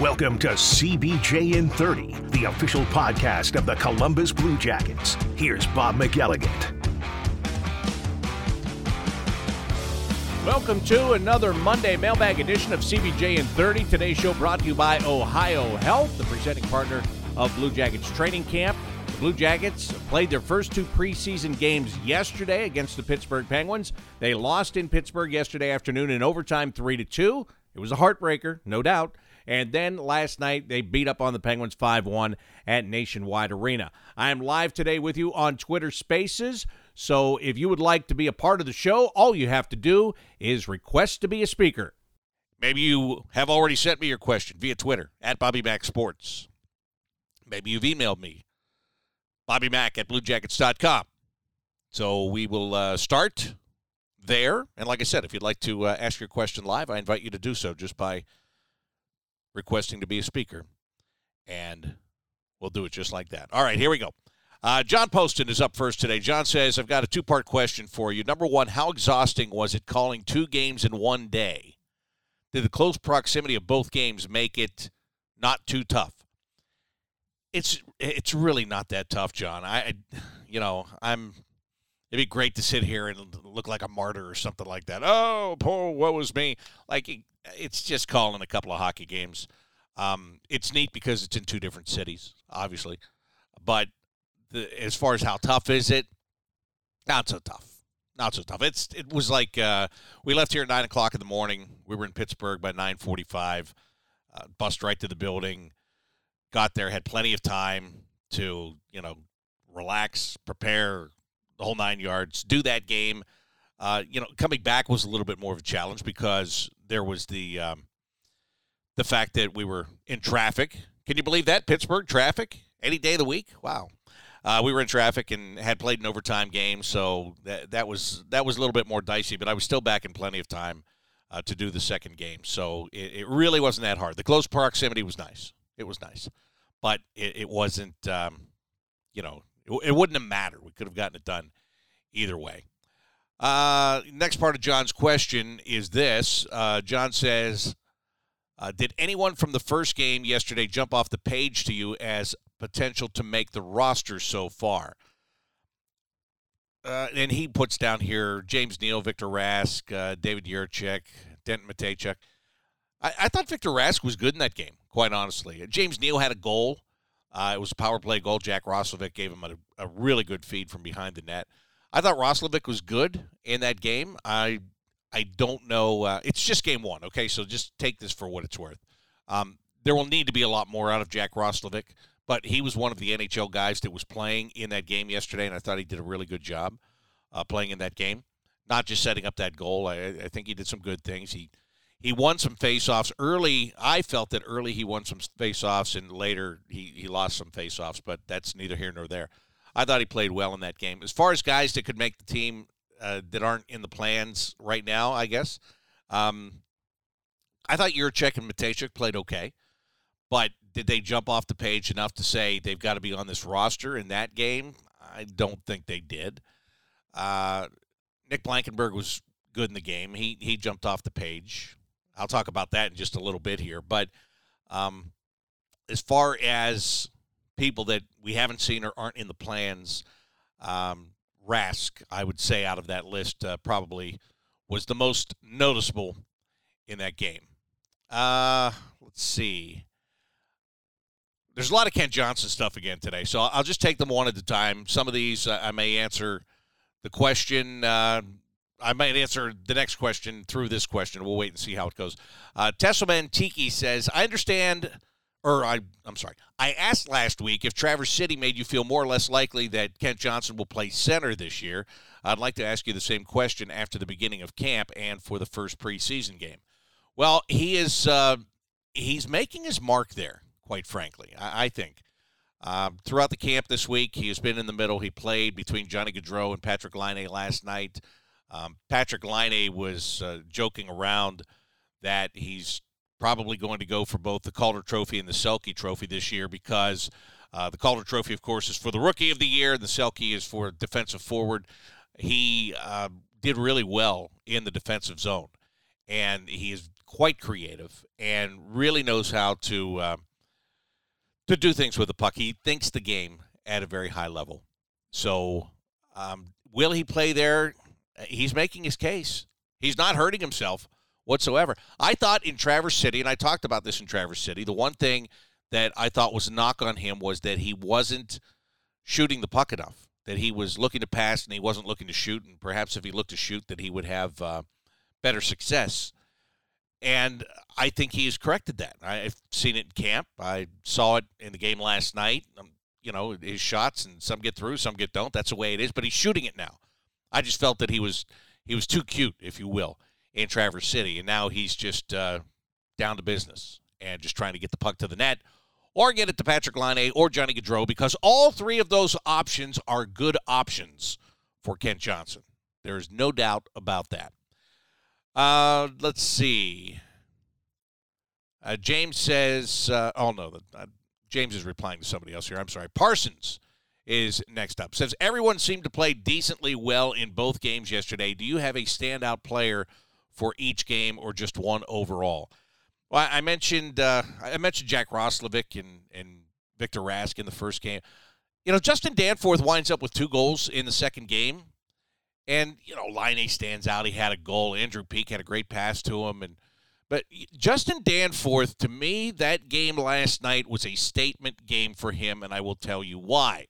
Welcome to CBJ in 30, the official podcast of the Columbus Blue Jackets. Here's Bob McElligott. Welcome to another Monday mailbag edition of CBJ in 30. Today's show brought to you by Ohio Health, the presenting partner of Blue Jackets training camp. The Blue Jackets played their first two preseason games yesterday against the Pittsburgh Penguins. They lost in Pittsburgh yesterday afternoon in overtime 3 to 2. It was a heartbreaker, no doubt. And then last night, they beat up on the Penguins 5 1 at Nationwide Arena. I am live today with you on Twitter Spaces. So if you would like to be a part of the show, all you have to do is request to be a speaker. Maybe you have already sent me your question via Twitter at Bobby Mack Sports. Maybe you've emailed me, Bobby Mack at BlueJackets.com. So we will uh, start there. And like I said, if you'd like to uh, ask your question live, I invite you to do so just by requesting to be a speaker. And we'll do it just like that. All right, here we go. Uh, John Poston is up first today. John says, I've got a two part question for you. Number one, how exhausting was it calling two games in one day? Did the close proximity of both games make it not too tough? It's it's really not that tough, John. I, I you know, I'm it'd be great to sit here and look like a martyr or something like that. Oh, poor what was me? Like it's just calling a couple of hockey games. Um, it's neat because it's in two different cities, obviously, but the, as far as how tough is it, not so tough. Not so tough. It's it was like uh, we left here at nine o'clock in the morning. We were in Pittsburgh by nine forty-five. Uh, bust right to the building. Got there, had plenty of time to you know relax, prepare the whole nine yards, do that game. Uh, you know, coming back was a little bit more of a challenge because there was the um, the fact that we were in traffic. Can you believe that Pittsburgh traffic any day of the week? Wow. Uh, we were in traffic and had played an overtime game, so that that was that was a little bit more dicey. But I was still back in plenty of time uh, to do the second game, so it, it, really wasn't that hard. The close proximity was nice; it was nice, but it, it wasn't. Um, you know, it, wouldn't have mattered. We could have gotten it done either way. Uh, next part of John's question is this. Uh, John says, uh, "Did anyone from the first game yesterday jump off the page to you as potential to make the roster so far?" Uh, and he puts down here James Neal, Victor Rask, uh, David Jiricek, Denton Mateychuk. I, I, thought Victor Rask was good in that game, quite honestly. James Neal had a goal. Uh, it was a power play goal. Jack Roslovic gave him a, a really good feed from behind the net. I thought Roslovic was good in that game. I I don't know. Uh, it's just game one, okay? So just take this for what it's worth. Um, there will need to be a lot more out of Jack Roslovic, but he was one of the NHL guys that was playing in that game yesterday, and I thought he did a really good job uh, playing in that game. Not just setting up that goal. I, I think he did some good things. He he won some faceoffs early. I felt that early he won some faceoffs, and later he, he lost some faceoffs, but that's neither here nor there. I thought he played well in that game. As far as guys that could make the team uh, that aren't in the plans right now, I guess, um, I thought Jiricek and Mateychuk played okay, but did they jump off the page enough to say they've got to be on this roster in that game? I don't think they did. Uh, Nick Blankenburg was good in the game. He he jumped off the page. I'll talk about that in just a little bit here, but um, as far as people that we haven't seen or aren't in the plans. Um, Rask, I would say, out of that list, uh, probably was the most noticeable in that game. Uh, let's see. There's a lot of Kent Johnson stuff again today, so I'll just take them one at a time. Some of these uh, I may answer the question. I might answer the next question through this question. We'll wait and see how it goes. Uh, Tesselman Tiki says, I understand or I, I'm sorry, I asked last week if Traverse City made you feel more or less likely that Kent Johnson will play center this year. I'd like to ask you the same question after the beginning of camp and for the first preseason game. Well, he is uh, he's making his mark there, quite frankly. I, I think um, throughout the camp this week, he has been in the middle. He played between Johnny Gaudreau and Patrik Laine last night. Um, Patrik Laine was uh, joking around that he's probably going to go for both the Calder Trophy and the Selke Trophy this year because uh, the Calder Trophy, of course, is for the Rookie of the Year, and the Selke is for defensive forward. He uh, did really well in the defensive zone, and he is quite creative and really knows how to uh, to do things with the puck. He thinks the game at a very high level. So, um, will he play there? He's making his case. He's not hurting himself whatsoever. I thought in Traverse City, and I talked about this in Traverse City, the one thing that I thought was a knock on him was that he wasn't shooting the puck enough. That he was looking to pass and he wasn't looking to shoot, and perhaps if he looked to shoot, that he would have uh, better success. And I think he has corrected that. I've seen it in camp. I saw it in the game last night. Um, you know, his shots and some get through, some get don't. That's the way it is. But he's shooting it now. I just felt that he was he was too cute, if you will, in Traverse City, and now he's just uh, down to business and just trying to get the puck to the net or get it to Patrik Laine or Johnny Gaudreau because all three of those options are good options for Kent Johnson. There is no doubt about that. Uh, let's see. Uh, James says, uh, oh no, uh, James is replying to somebody else here. I'm sorry. Parsons is next up. Says everyone seemed to play decently well in both games yesterday. Do you have a standout player for each game or just one overall? Well, I mentioned uh, I mentioned Jack Roslovic and and Victor Rask in the first game. You know, Justin Danforth winds up with two goals in the second game, and you know, Laine stands out. He had a goal. Andrew Peeke had a great pass to him, and but Justin Danforth, to me, that game last night was a statement game for him, and I will tell you why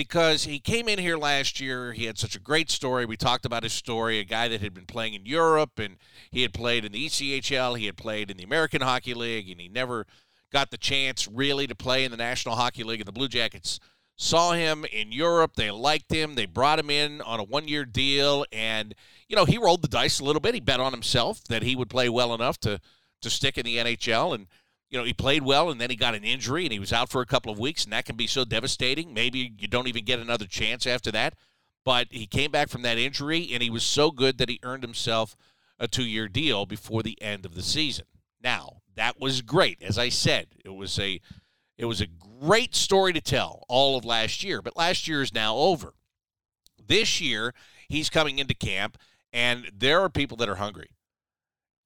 because he came in here last year. He had such a great story. We talked about his story, a guy that had been playing in Europe and he had played in the ECHL, he had played in the American Hockey League, and he never got the chance really to play in the National Hockey League. And the Blue Jackets saw him in Europe. They liked him. They brought him in on a one year deal. And, you know, he rolled the dice a little bit. He bet on himself that he would play well enough to, to stick in the NHL. And, you know, he played well and then he got an injury and he was out for a couple of weeks, and that can be so devastating. Maybe you don't even get another chance after that. But he came back from that injury and he was so good that he earned himself a two year deal before the end of the season. Now, that was great. As I said, it was a it was a great story to tell all of last year, but last year is now over. This year, he's coming into camp, and there are people that are hungry.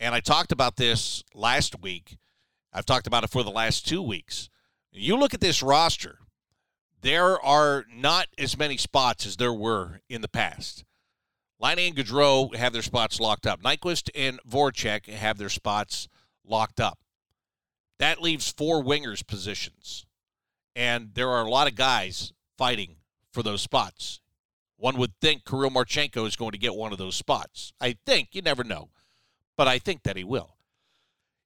And I talked about this last week I've talked about it for the last two weeks. You look at this roster, there are not as many spots as there were in the past. Laine and Gaudreau have their spots locked up. Nyquist and Voracek have their spots locked up. That leaves four wingers positions. And there are a lot of guys fighting for those spots. One would think Kirill Marchenko is going to get one of those spots. I think. You never know. But I think that he will.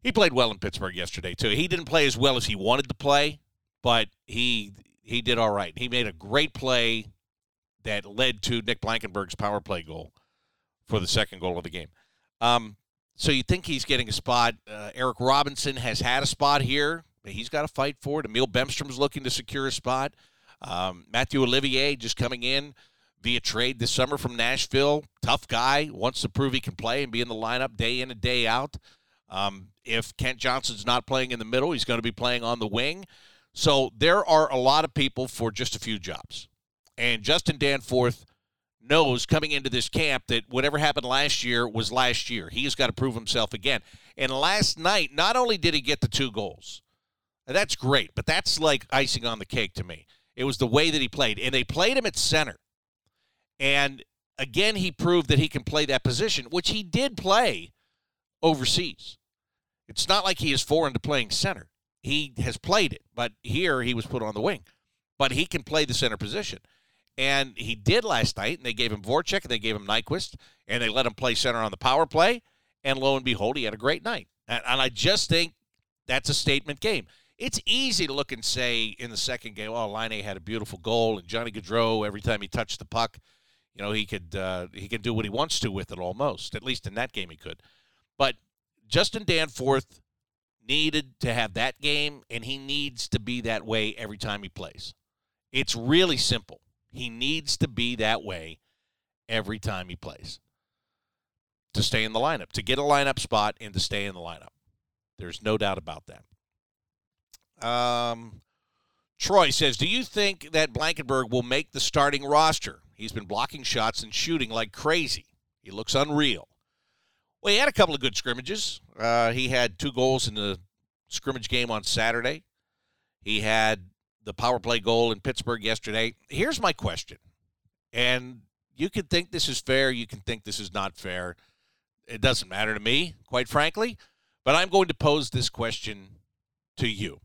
He played well in Pittsburgh yesterday too. He didn't play as well as he wanted to play, but he he did all right. He made a great play that led to Nick Blankenburg's power play goal for the second goal of the game. Um, so you think he's getting a spot? Uh, Eric Robinson has had a spot here. He's got to fight for it. Emil Bemstrom's looking to secure a spot. Um, Mathieu Olivier just coming in via trade this summer from Nashville. Tough guy, wants to prove he can play and be in the lineup day in and day out. Um, if Kent Johnson's not playing in the middle, he's going to be playing on the wing. So there are a lot of people for just a few jobs. And Justin Danforth knows coming into this camp that whatever happened last year was last year. He has got to prove himself again. And last night, not only did he get the two goals, that's great, but that's like icing on the cake to me. It was the way that he played. And they played him at center. And again, he proved that he can play that position, which he did play overseas. It's not like he is foreign to playing center. He has played it, but here he was put on the wing. But he can play the center position. And he did last night, and they gave him Voracek, and they gave him Nyquist, and they let him play center on the power play. And lo and behold, he had a great night. And, I just think that's a statement game. It's easy to look and say in the second game, oh, Laine had a beautiful goal, and Johnny Gaudreau, every time he touched the puck, you know, he could uh, he can do what he wants to with it almost. At least in that game, he could. But Justin Danforth needed to have that game, and he needs to be that way every time he plays. It's really simple. He needs to be that way every time he plays to stay in the lineup, to get a lineup spot, and to stay in the lineup. There's no doubt about that. Um, Troy says, Do you think that Blankenburg will make the starting roster? He's been blocking shots and shooting like crazy. He looks unreal. Well, he had a couple of good scrimmages. Uh, he had two goals in the scrimmage game on Saturday. He had the power play goal in Pittsburgh yesterday. Here's my question. And you can think this is fair, you can think this is not fair. It doesn't matter to me, quite frankly. But I'm going to pose this question to you.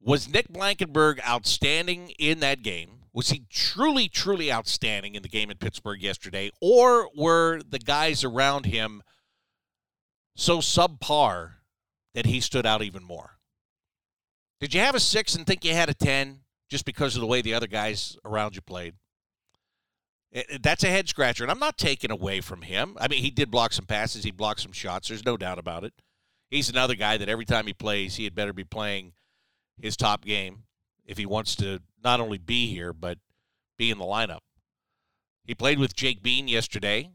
Was Nick Blankenburg outstanding in that game? Was he truly, truly outstanding in the game in Pittsburgh yesterday? Or were the guys around him so subpar that he stood out even more? Did you have a six and think you had a 10 just because of the way the other guys around you played? That's a head scratcher. And I'm not taking away from him. I mean, he did block some passes, he blocked some shots. There's no doubt about it. He's another guy that every time he plays, he had better be playing his top game if he wants to not only be here, but be in the lineup. He played with Jake Bean yesterday.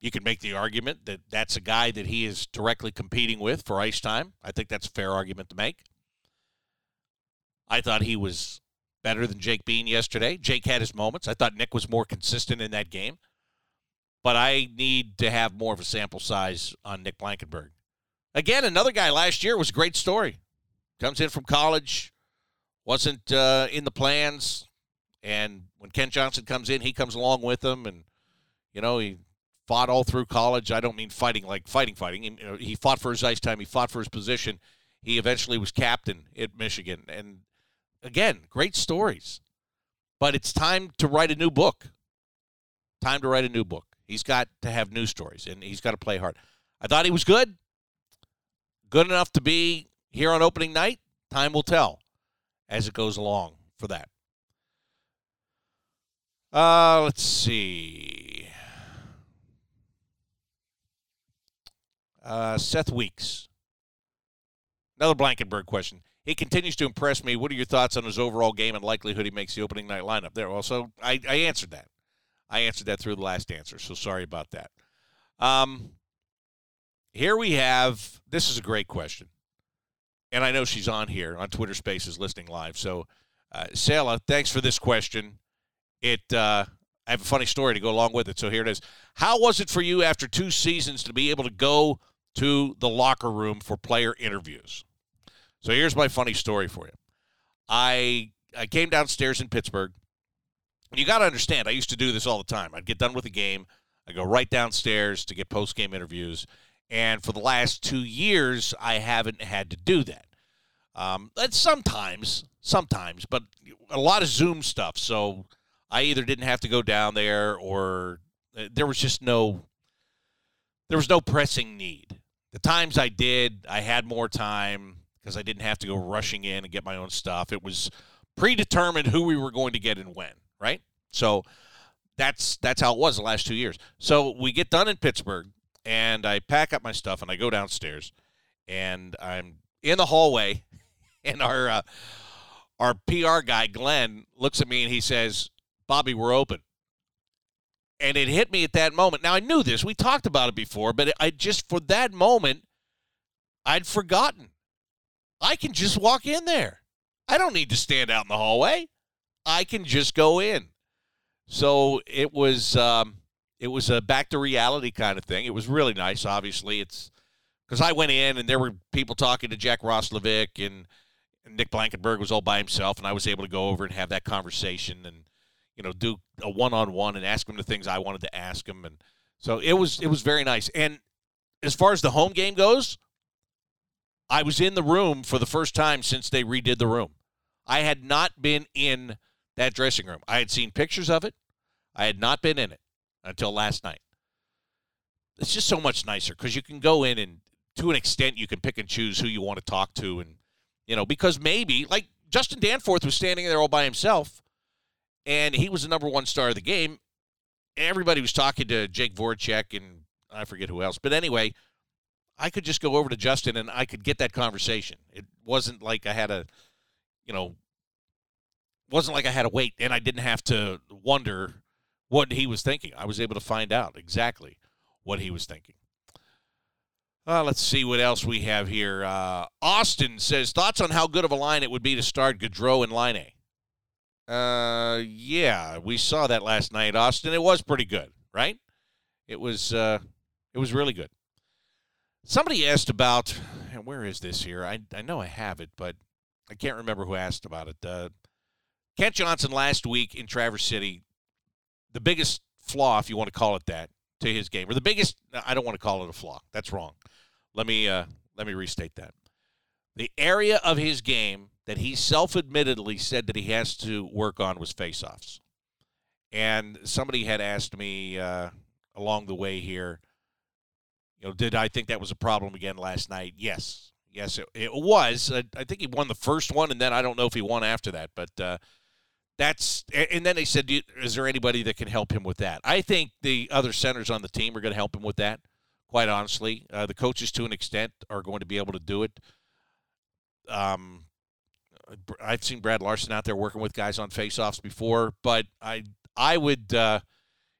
You can make the argument that that's a guy that he is directly competing with for ice time. I think that's a fair argument to make. I thought he was better than Jake Bean yesterday. Jake had his moments. I thought Nick was more consistent in that game. But I need to have more of a sample size on Nick Blankenburg. Again, another guy last year was a great story. Comes in from college, wasn't uh, in the plans, and when Kent Johnson comes in, he comes along with him, and you know he fought all through college. I don't mean fighting like fighting, fighting. He, you know, he fought for his ice time. He fought for his position. He eventually was captain at Michigan, and again, great stories. But it's time to write a new book. Time to write a new book. He's got to have new stories, and he's got to play hard. I thought he was good, good enough to be here on opening night. Time will tell as it goes along for that. Uh, let's see. Uh, Seth Weeks. Another Blankenburg question. He continues to impress me. What are your thoughts on his overall game and likelihood he makes the opening night lineup? There. Also, I, I answered that. I answered that through the last answer, so sorry about that. Um, here we have this is a great question. And I know she's on here on Twitter Spaces listening live. So, uh, Sela, thanks for this question. It uh, I have a funny story to go along with it. So here it is. How was it for you after two seasons to be able to go to the locker room for player interviews? So here's my funny story for you. I I came downstairs in Pittsburgh. You got to understand, I used to do this all the time. I'd get done with a game, I go right downstairs to get post game interviews, and for the last two years, I haven't had to do that. Um, sometimes, sometimes, but a lot of Zoom stuff. So I either didn't have to go down there, or uh, there was just no there was no pressing need. The times I did, I had more time because I didn't have to go rushing in and get my own stuff. It was predetermined who we were going to get and when, right? So that's that's how it was the last two years. So we get done in Pittsburgh, and I pack up my stuff and I go downstairs, and I'm in the hallway, and our uh, our PR guy Glenn looks at me and he says, "Bobby, we're open." And it hit me at that moment. Now I knew this; we talked about it before, but I just for that moment, I'd forgotten. I can just walk in there. I don't need to stand out in the hallway. I can just go in. So it was um, it was a back to reality kind of thing. It was really nice. Obviously, it's because I went in and there were people talking to Jack Roslovic and, and Nick Blankenburg was all by himself, and I was able to go over and have that conversation and you know do a one on one and ask him the things I wanted to ask him, and so it was it was very nice. And as far as the home game goes, I was in the room for the first time since they redid the room. I had not been in that dressing room. I had seen pictures of it. I had not been in it until last night. It's just so much nicer because you can go in and, to an extent, you can pick and choose who you want to talk to. And, you know, because maybe, like Justin Danforth was standing there all by himself and he was the number one star of the game. Everybody was talking to Jake Voracek and I forget who else. But anyway, I could just go over to Justin and I could get that conversation. It wasn't like I had a, you know, wasn't like I had to wait and I didn't have to wonder what he was thinking. I was able to find out exactly what he was thinking. Uh, let's see what else we have here. Uh, Austin says thoughts on how good of a line it would be to start Gaudreau and Laine. Uh, yeah, we saw that last night, Austin. It was pretty good, right? It was. Uh, It was really good. Somebody asked about, and where is this here? I, I know I have it, but I can't remember who asked about it. Uh, Kent Johnson last week in Traverse City, the biggest flaw, if you want to call it that, to his game, or the biggest, I don't want to call it a flaw. That's wrong. Let me uh, let me restate that. The area of his game that he self-admittedly said that he has to work on was faceoffs. And somebody had asked me uh, along the way here, you know, did I think that was a problem again last night? Yes, yes, it, it was. I, I, think he won the first one, and then I don't know if he won after that, but uh, that's. And then they said, is there anybody that can help him with that? I think the other centers on the team are going to help him with that. Quite honestly, uh, the coaches to an extent are going to be able to do it. Um, I've seen Brad Larsen out there working with guys on faceoffs before, but I I would uh,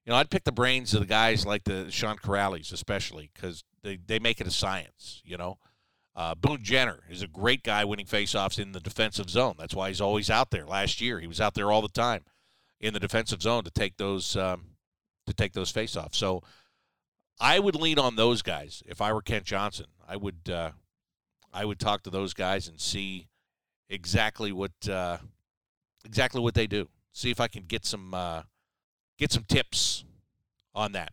you know I'd pick the brains of the guys like the Sean Kuraly's especially because they they make it a science. You know, uh, Boone Jenner is a great guy winning faceoffs in the defensive zone. That's why he's always out there. Last year he was out there all the time in the defensive zone to take those um, to take those faceoffs. So I would lean on those guys if I were Kent Johnson. I would uh, I would talk to those guys and see exactly what uh, exactly what they do. See if I can get some uh, get some tips on that.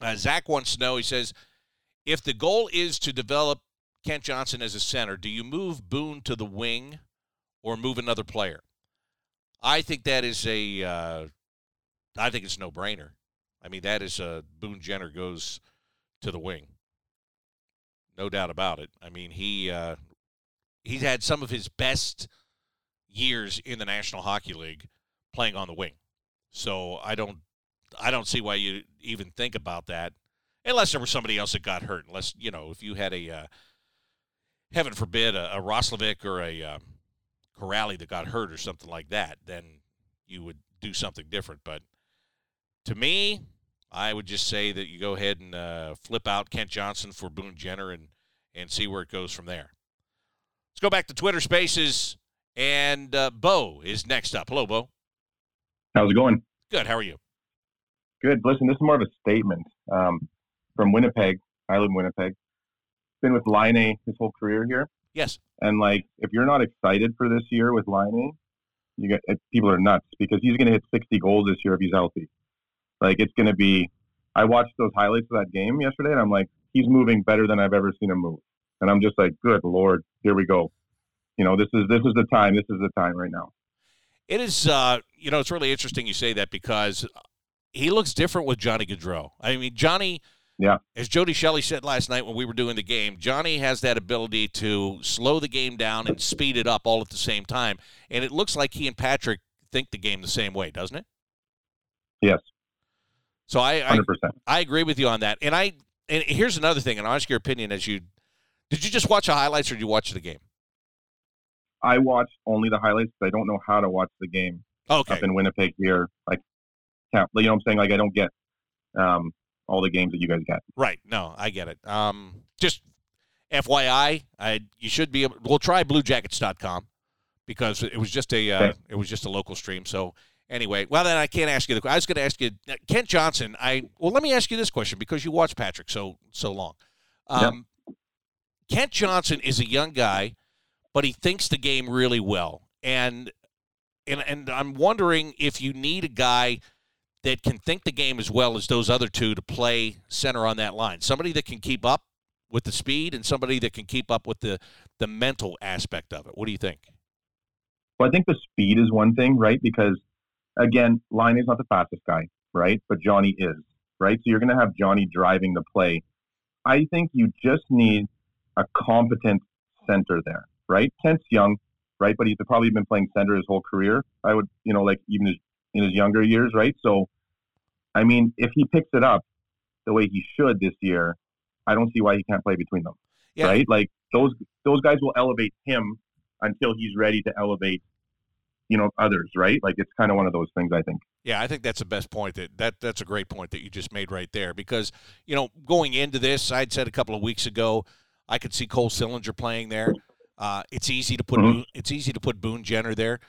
Uh, Zach wants to know. He says, if the goal is to develop Kent Johnson as a center, do you move Boone to the wing or move another player? I think that is a. Uh, I think it's no brainer. I mean, that is a Boone Jenner goes to the wing. No doubt about it. I mean, he uh, he's had some of his best years in the National Hockey League playing on the wing. So I don't I don't see why you even think about that unless there was somebody else that got hurt. Unless you know if you had a uh, heaven forbid a, a Roslovic or a um, Kuraly that got hurt or something like that, then you would do something different. But to me, I would just say that you go ahead and uh, flip out Kent Johnson for Boone Jenner and and see where it goes from there. Let's go back to Twitter Spaces, and uh, Bo is next up. Hello, Bo. How's it going? Good. How are you? Good. Listen, this is more of a statement um, from Winnipeg. I live in Winnipeg. Been with Laine his whole career here. Yes. And like, if you're not excited for this year with Laine, you get people are nuts because he's going to hit 60 goals this year if he's healthy. Like, it's going to be. I watched those highlights of that game yesterday, and I'm like, he's moving better than I've ever seen him move. And I'm just like, good lord, here we go. You know, this is this is the time. This is the time right now. It is. Uh, you know, it's really interesting you say that because he looks different with Johnny Gaudreau. I mean, Johnny. Yeah. As Jody Shelley said last night when we were doing the game, Johnny has that ability to slow the game down and speed it up all at the same time. And it looks like he and Patrick think the game the same way, doesn't it? Yes. So I, I, I agree with you on that. And I and here's another thing, and I'll ask your opinion as you did you just watch the highlights or did you watch the game? I watched only the highlights. I don't know how to watch the game. Okay. Up in Winnipeg here, like, can't, you know what I'm saying? Like, I don't get um, all the games that you guys got. Right. No, I get it. Um, just FYI, I you should be able. We'll try BlueJackets.com because it was just a uh, it was just a local stream. So anyway, well then I can't ask you the. I was going to ask you Kent Johnson. I well let me ask you this question because you watched Patrick so so long. Um, Kent Johnson is a young guy, but he thinks the game really well. And and and I'm wondering if you need a guy that can think the game as well as those other two to play center on that line. Somebody that can keep up with the speed and somebody that can keep up with the the mental aspect of it. What do you think? Well, I think the speed is one thing, right? Because again, Laine is not the fastest guy, right? But Johnny is, right? So you're going to have Johnny driving the play. I think you just need a competent center there, right? Kent's young, right? But he's probably been playing center his whole career. I would, you know, like even his, in his younger years, right? So, I mean, if he picks it up the way he should this year, I don't see why he can't play between them, yeah. right? Like those those guys will elevate him until he's ready to elevate, you know, others, right? Like it's kind of one of those things. I think. Yeah, I think that's the best point. That that that's a great point that you just made right there. Because you know, going into this, I'd said a couple of weeks ago I could see Cole Sillinger playing there. Uh, it's easy to put mm-hmm. Boone, it's easy to put Boone Jenner there,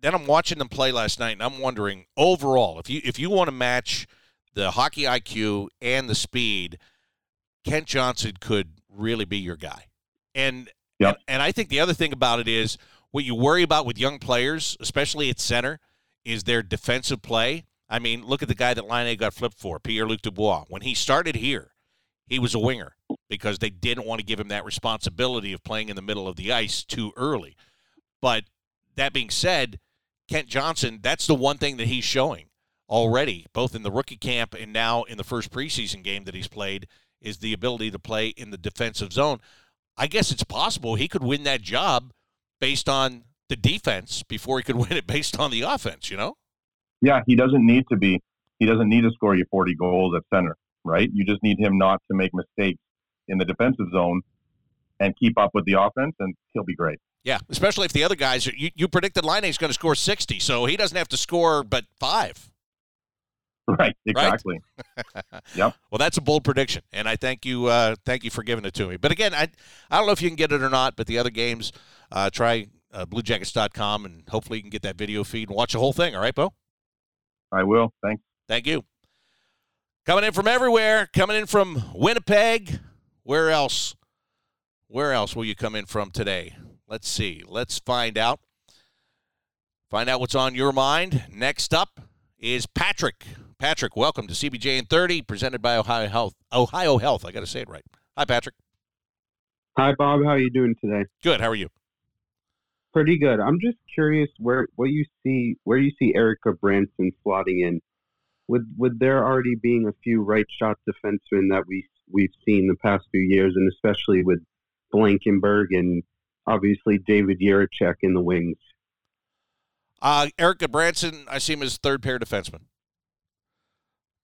then I'm watching them play last night, and I'm wondering overall if you if you want to match the hockey IQ and the speed, Kent Johnson could really be your guy. And Yep. and, and I think the other thing about it is what you worry about with young players, especially at center, is their defensive play. I mean, look at the guy that Laine got flipped for, Pierre Luc Dubois. When he started here, he was a winger because they didn't want to give him that responsibility of playing in the middle of the ice too early. But that being said, Kent Johnson, that's the one thing that he's showing already, both in the rookie camp and now in the first preseason game that he's played, is the ability to play in the defensive zone. I guess it's possible he could win that job based on the defense before he could win it based on the offense, you know? Yeah, he doesn't need to be. He doesn't need to score you 40 goals at center, right? You just need him not to make mistakes in the defensive zone and keep up with the offense, and he'll be great. Yeah, especially if the other guys, you, you predicted Laine is going to score 60, so he doesn't have to score but five. Right, exactly. Yep. Well, that's a bold prediction, and I thank you. Uh, thank you for giving it to me. But again, I I don't know if you can get it or not. But the other games, uh, try uh, BlueJackets.com, and hopefully you can get that video feed and watch the whole thing. All right, Bo. I will. Thanks. Thank you. Coming in from everywhere. Coming in from Winnipeg. Where else? Where else will you come in from today? Let's see. Let's find out. Find out what's on your mind. Next up is Patrick. Patrick, welcome to CBJ in 30, presented by Ohio Health. Ohio Health. I got to say it right. Hi, Patrick. Hi, Bob. How are you doing today? Good. How are you? Pretty good. I'm just curious where what you see where you see Erik Gudbranson slotting in. With with there already being a few right shot defensemen that we we've seen the past few years, and especially with Blankenburg and obviously David Jiricek in the wings. Uh, Erik Gudbranson, I see him as third pair defenseman.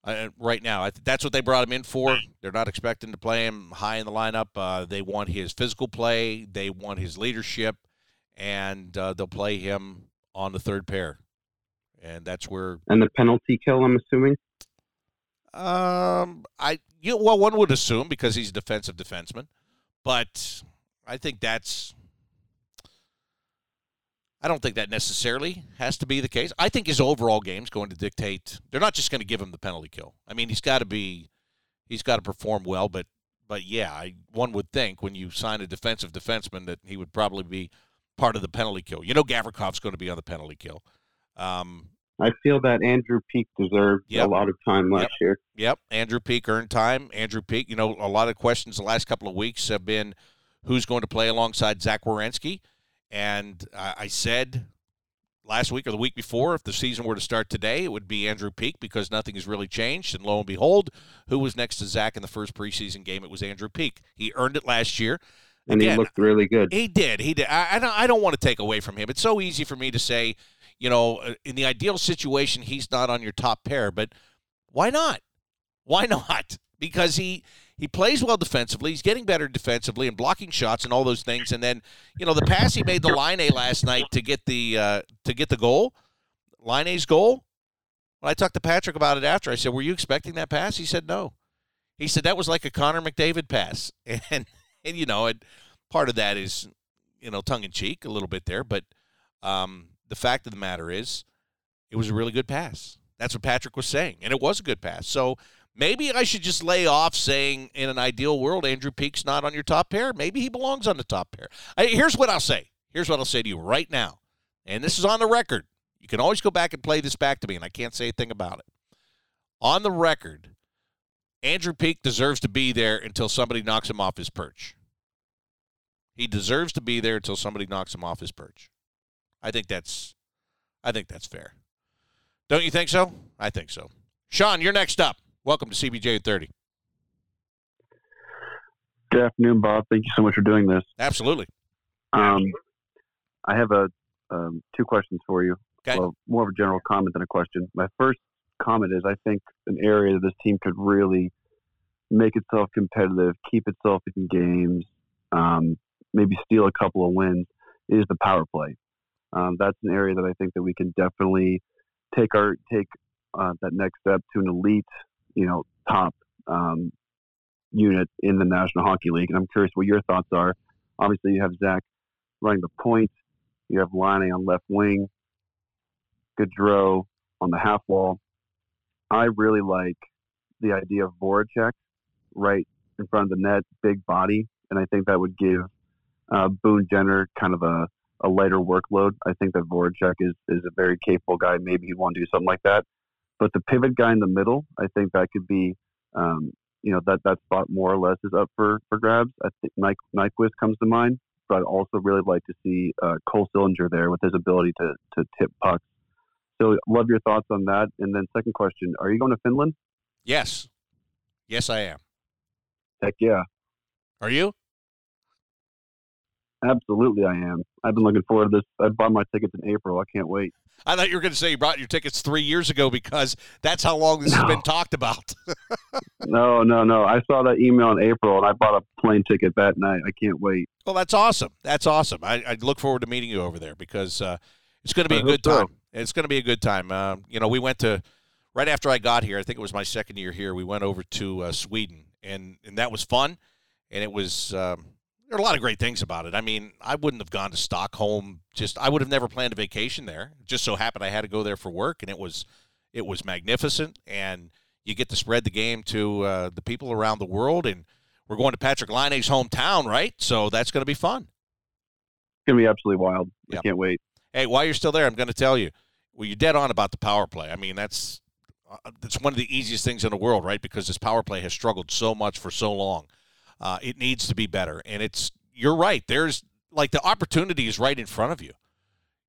Uh, right now, I, that's what they brought him in for. They're not expecting to play him high in the lineup. Uh, they want his physical play, they want his leadership, and uh, they'll play him on the third pair. And that's where And the penalty kill, I'm assuming. um, I you well one would assume because he's a defensive defenseman, but I think that's. I don't think that necessarily has to be the case. I think his overall game is going to dictate. They're not just going to give him the penalty kill. I mean, he's got to be, he's got to perform well. But, but yeah, I, one would think when you sign a defensive defenseman that he would probably be part of the penalty kill. You know, Gavrikov's going to be on the penalty kill. Um, I feel that Andrew Peeke deserved Yep. a lot of time last Yep. year. Yep, Andrew Peeke earned time. Andrew Peeke, you know, a lot of questions the last couple of weeks have been who's going to play alongside Zach Werenski. And I I said last week or the week before, if the season were to start today, it would be Andrew Peeke because nothing has really changed. And lo and behold, who was next to Zach in the first preseason game? It was Andrew Peeke. He earned it last year. And Again, he looked really good. he did. He did. I, I don't. I don't want to take away from him. It's so easy for me to say, you know, uh, in the ideal situation, he's not on your top pair. But why not? Why not? Because he he plays well defensively. He's getting better defensively and blocking shots and all those things. And then, you know, the pass he made the Laine last night to get the uh, to get the goal, Laine's goal. When I talked to Patrick about it after, I said, "Were you expecting that pass?" He said, "No." He said that was like a Connor McDavid pass, and and you know, part of that is you know tongue in cheek a little bit there, but um, the fact of the matter is, it was a really good pass. That's what Patrick was saying, and it was a good pass. So maybe I should just lay off saying in an ideal world Andrew Peeke's not on your top pair. Maybe he belongs on the top pair. I, here's what I'll say. Here's what I'll say to you right now, and this is on the record. You can always go back and play this back to me, and I can't say a thing about it. On the record, Andrew Peeke deserves to be there until somebody knocks him off his perch. He deserves to be there until somebody knocks him off his perch. I think that's I think that's fair. Don't you think so? I think so. Sean, you're next up. Welcome to CBJ 30. Good afternoon, Bob. Thank you so much for doing this. Absolutely. Um, I have a um, two questions for you. Okay. Well, more of a general comment than a question. My first comment is I think an area that this team could really make itself competitive, keep itself in games, um, maybe steal a couple of wins is the power play. Um, that's an area that I think that we can definitely take our take uh, that next step to an elite, you know, top um, unit in the National Hockey League. And I'm curious what your thoughts are. Obviously, you have Zach running the point. You have Liney on left wing. Gaudreau on the half wall. I really like the idea of Voracek right in front of the net, big body, and I think that would give uh, Boone Jenner kind of a, a lighter workload. I think that Voracek is, is a very capable guy. Maybe he'd want to do something like that. But the pivot guy in the middle, I think that could be, um, you know, that, that spot more or less is up for, for grabs. I think Nyk, Nyquist comes to mind, but I'd also really like to see uh, Cole Sillinger there with his ability to, to tip pucks. So, love your thoughts on that. And then, second question: Are you going to Finland? Yes, yes, I am. Heck yeah! Are you? Absolutely, I am. I've been looking forward to this. I bought my tickets in April. I can't wait. I thought you were going to say you brought your tickets three years ago because that's how long this no. has been talked about. no, no, no. I saw that email in April and I bought a plane ticket that night. I can't wait. Well, that's awesome. That's awesome. I, I look forward to meeting you over there because uh, it's going to be I a good time. So. It's going to be a good time. Uh, you know, we went to right after I got here. I think it was my second year here. We went over to uh, Sweden, and and that was fun. And it was um, there are a lot of great things about it. I mean, I wouldn't have gone to Stockholm. Just I would have never planned a vacation there. It just so happened I had to go there for work, and it was it was magnificent. And you get to spread the game to uh, the people around the world. And we're going to Patrik Laine's hometown, right? So that's going to be fun. It's going to be absolutely wild. Yep. I can't wait. Hey, while you're still there, I'm going to tell you well, you're dead on about the power play. I mean, that's uh, that's one of the easiest things in the world, right? Because this power play has struggled so much for so long. Uh, it needs to be better, and it's you're right. There's like the opportunity is right in front of you.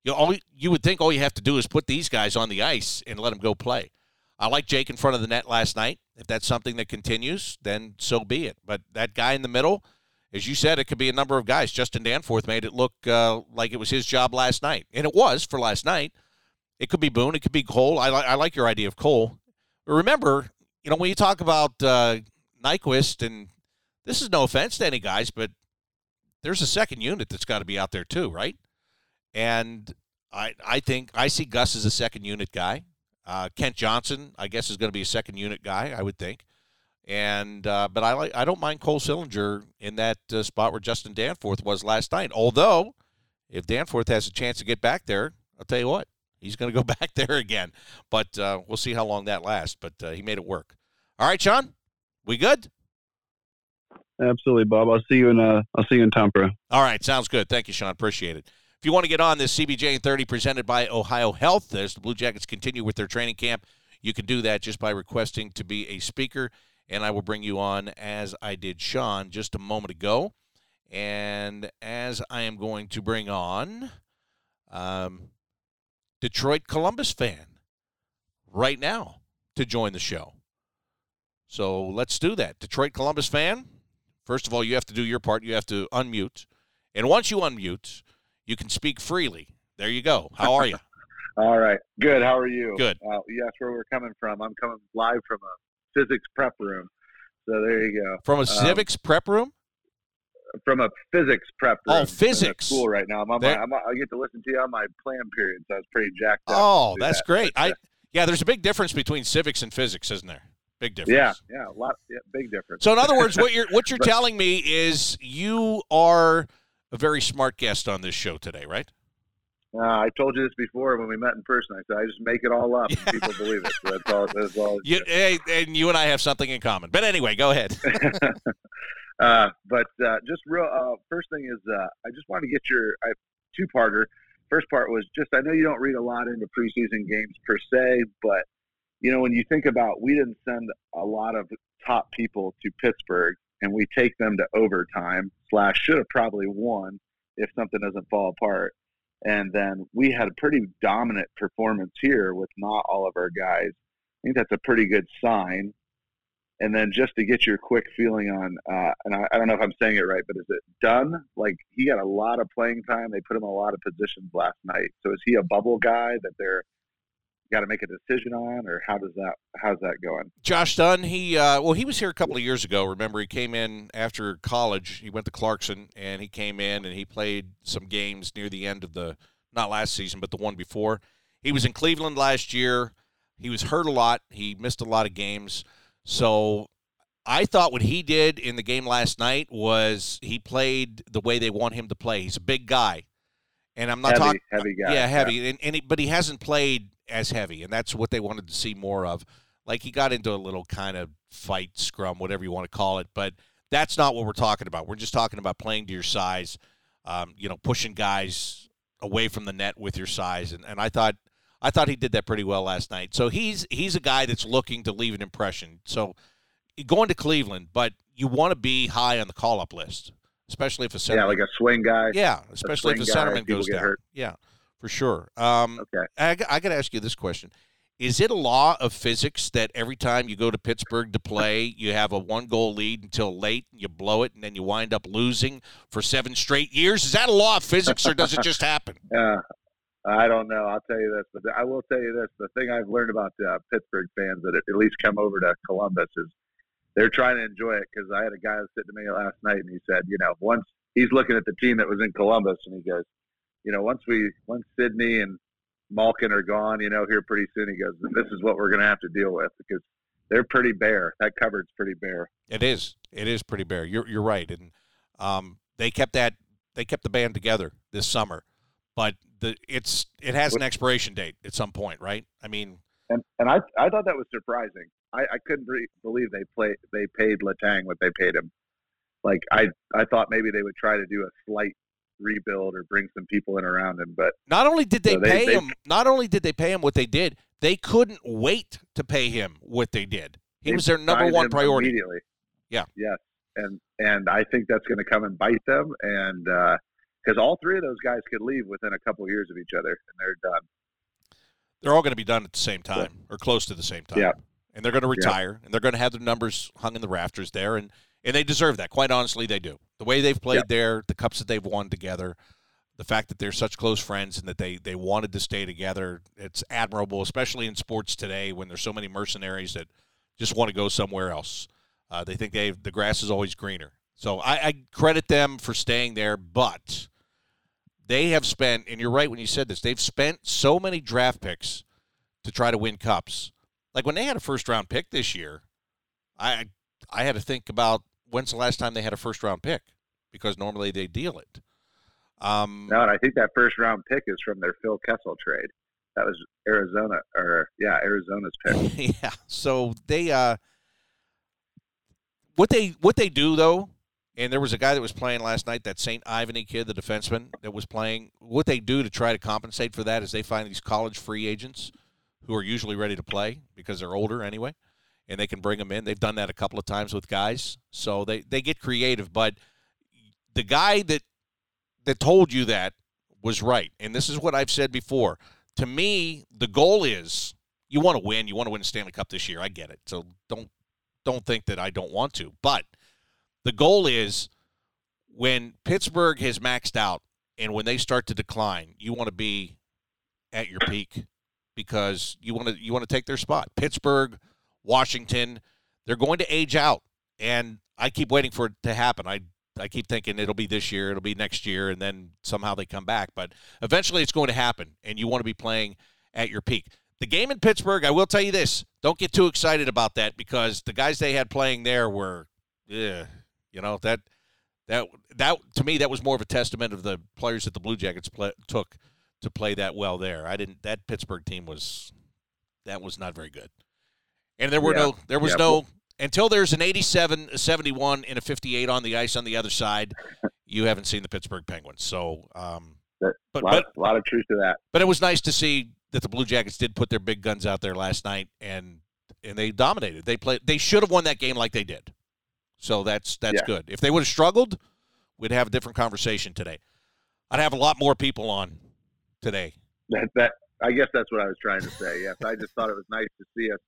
You all you would think all you have to do is put these guys on the ice and let them go play. I like Jake in front of the net last night. If that's something that continues, then so be it. But that guy in the middle, as you said, it could be a number of guys. Justin Danforth made it look uh, like it was his job last night, and it was for last night. It could be Boone. It could be Cole. I, li- I like your idea of Cole. But remember, you know, when you talk about uh, Nyquist, and this is no offense to any guys, but there's a second unit that's got to be out there too, right? And I, I think I see Gus as a second unit guy. Uh, Kent Johnson, I guess, is going to be a second unit guy. I would think. And uh, but I like I don't mind Cole Sillinger in that uh, spot where Justin Danforth was last night. Although, if Danforth has a chance to get back there, I'll tell you what, he's going to go back there again. But uh, we'll see how long that lasts. But uh, he made it work. All right, Sean, we good? Absolutely, Bob. I'll see you in uh, I'll see you in Tampere. All right, sounds good. Thank you, Sean. Appreciate it. If you want to get on this CBJ and 30 presented by Ohio Health, as the Blue Jackets continue with their training camp, you can do that just by requesting to be a speaker, and I will bring you on as I did Sean just a moment ago. And as I am going to bring on um, Detroit Columbus fan right now to join the show. So let's do that. Detroit Columbus fan, first of all, you have to do your part. You have to unmute. And once you unmute, you can speak freely. There you go. How are you? all right. Good. How are you? Good. Uh, where we're coming from. I'm coming live from a physics prep room. So there you go. From a um, civics prep room? from a physics prep room. Oh, physics school right now. I'm on my, I'm, I get to listen to you on my plan period, so I was pretty jacked up. Oh, that's that. great. I yeah, there's a big difference between civics and physics, isn't there? Big difference. Yeah, yeah, a lot, yeah, big difference. So in other words, what you're what you're but, telling me is you are a very smart guest on this show today, right? Uh, I told you this before when we met in person. I said I just make it all up, and people believe it. So that's all. That's all. You, hey, and you and I have something in common. But anyway, go ahead. Uh, but uh, just real uh, first thing is uh, I just want to get your two parter. First part was just I know you don't read a lot into preseason games per se, but you know when you think about we didn't send a lot of top people to Pittsburgh and we take them to overtime slash should have probably won if something doesn't fall apart. And then we had a pretty dominant performance here with not all of our guys. I think that's a pretty good sign and then just to get your quick feeling on, uh, and I, I, don't know if I'm saying it right, but is it done? Like he got a lot of playing time. They put him in a lot of positions last night. So is he a bubble guy that they're got to make a decision on, or how does that how's that going? Josh Dunne, he uh, well, he was here a couple of years ago. Remember, he came in after college. He went to Clarkson, and he came in and he played some games near the end of the not last season, but the one before. He was in Cleveland last year. He was hurt a lot. He missed a lot of games. So I thought what he did in the game last night was he played the way they want him to play. He's a big guy, and I'm not talking heavy guy. Yeah, heavy, yeah. And, and he, but he hasn't played as heavy, and that's what they wanted to see more of. Like he got into a little kind of fight, scrum, whatever you want to call it. But that's not what we're talking about. We're just talking about playing to your size, um, you know, pushing guys away from the net with your size. And, and I thought I thought he did that pretty well last night. So he's he's a guy that's looking to leave an impression. So going to Cleveland, but you want to be high on the call up list, especially if a center. Yeah, like a swing guy. Yeah, especially if a centerman goes down. Hurt. Yeah, for sure. Um, okay. I, I got to ask you this question: Is it a law of physics that every time you go to Pittsburgh to play, you have a one goal lead until late, and you blow it, and then you wind up losing for seven straight years? Is that a law of physics, or does it just happen? Uh, I don't know. I'll tell you this, but I will tell you this: the thing I've learned about uh, Pittsburgh fans that at least come over to Columbus is they're trying to enjoy it. Because I had a guy sitting to me last night, and he said, you know, once he's looking at the team that was in Columbus, and he goes, you know, once we once Sidney and Malkin are gone, you know, here pretty soon, he goes, this is what we're going to have to deal with because they're pretty bare. That cupboard's pretty bare. It is. It is pretty bare. You're you're right, and um, they kept that they kept the band together this summer, but the it's it has an expiration date at some point, right? I mean, and and I I thought that was surprising. I, I couldn't re- believe they play they paid Letang what they paid him. Like I I thought maybe they would try to do a slight rebuild or bring some people in around him, but not only did they, so they pay they, him, not only did they pay him what they did, they couldn't wait to pay him what they did. He was their number one priority immediately. Yeah. Yes, and and I think that's going to come and bite them, and because uh, all three of those guys could leave within a couple of years of each other, and they're done. They're all going to be done at the same time yeah. or close to the same time. Yeah. And they're going to retire, and they're going to have their numbers hung in the rafters there, and and they deserve that. Quite honestly, they do. The way they've played there, the cups that they've won together, the fact that they're such close friends and that they they wanted to stay together, it's admirable, especially in sports today when there's so many mercenaries that just want to go somewhere else. Uh, they think they the grass is always greener. So I, I credit them for staying there, but they have spent, and you're right when you said this, they've spent so many draft picks to try to win cups. Like when they had a first round pick this year, I I had to think about when's the last time they had a first round pick because normally they deal it. Um, no, and I think that first round pick is from their Phil Kessel trade. That was Arizona, or yeah, Arizona's pick. yeah. So they, uh, what they what they do though, and there was a guy that was playing last night, that St. Ivany kid, the defenseman that was playing. What they do to try to compensate for that is they find these college free agents who are usually ready to play because they're older anyway, and they can bring them in. They've done that a couple of times with guys, so they they get creative. But the guy that that told you that was right, and this is what I've said before. To me, the goal is you want to win. You want to win the Stanley Cup this year. I get it. So don't don't think that I don't want to. But the goal is when Pittsburgh has maxed out and when they start to decline, you want to be at your peak because you want to you want to take their spot. Pittsburgh, Washington, they're going to age out, and I keep waiting for it to happen. I I keep thinking it'll be this year, it'll be next year, and then somehow they come back. But eventually, it's going to happen, and you want to be playing at your peak. The game in Pittsburgh, I will tell you this: don't get too excited about that because the guys they had playing there were, yeah, you know that that that to me that was more of a testament of the players that the Blue Jackets play, took to play that well there. I didn't. That Pittsburgh team was that was not very good, and there were Yeah. no there was Yeah. no until there's an 87, a 71, and a 58 on the ice on the other side. You haven't seen the Pittsburgh Penguins, so um, but a lot, but a lot of truth to that. but it was nice to see that the Blue Jackets did put their big guns out there last night and and they dominated. They played. They should have won that game like they did. So that's that's Yeah. good. If they would have struggled, we'd have a different conversation today. I'd have a lot more people on today. That, that I guess that's what I was trying to say. Yes, I just thought it was nice to see us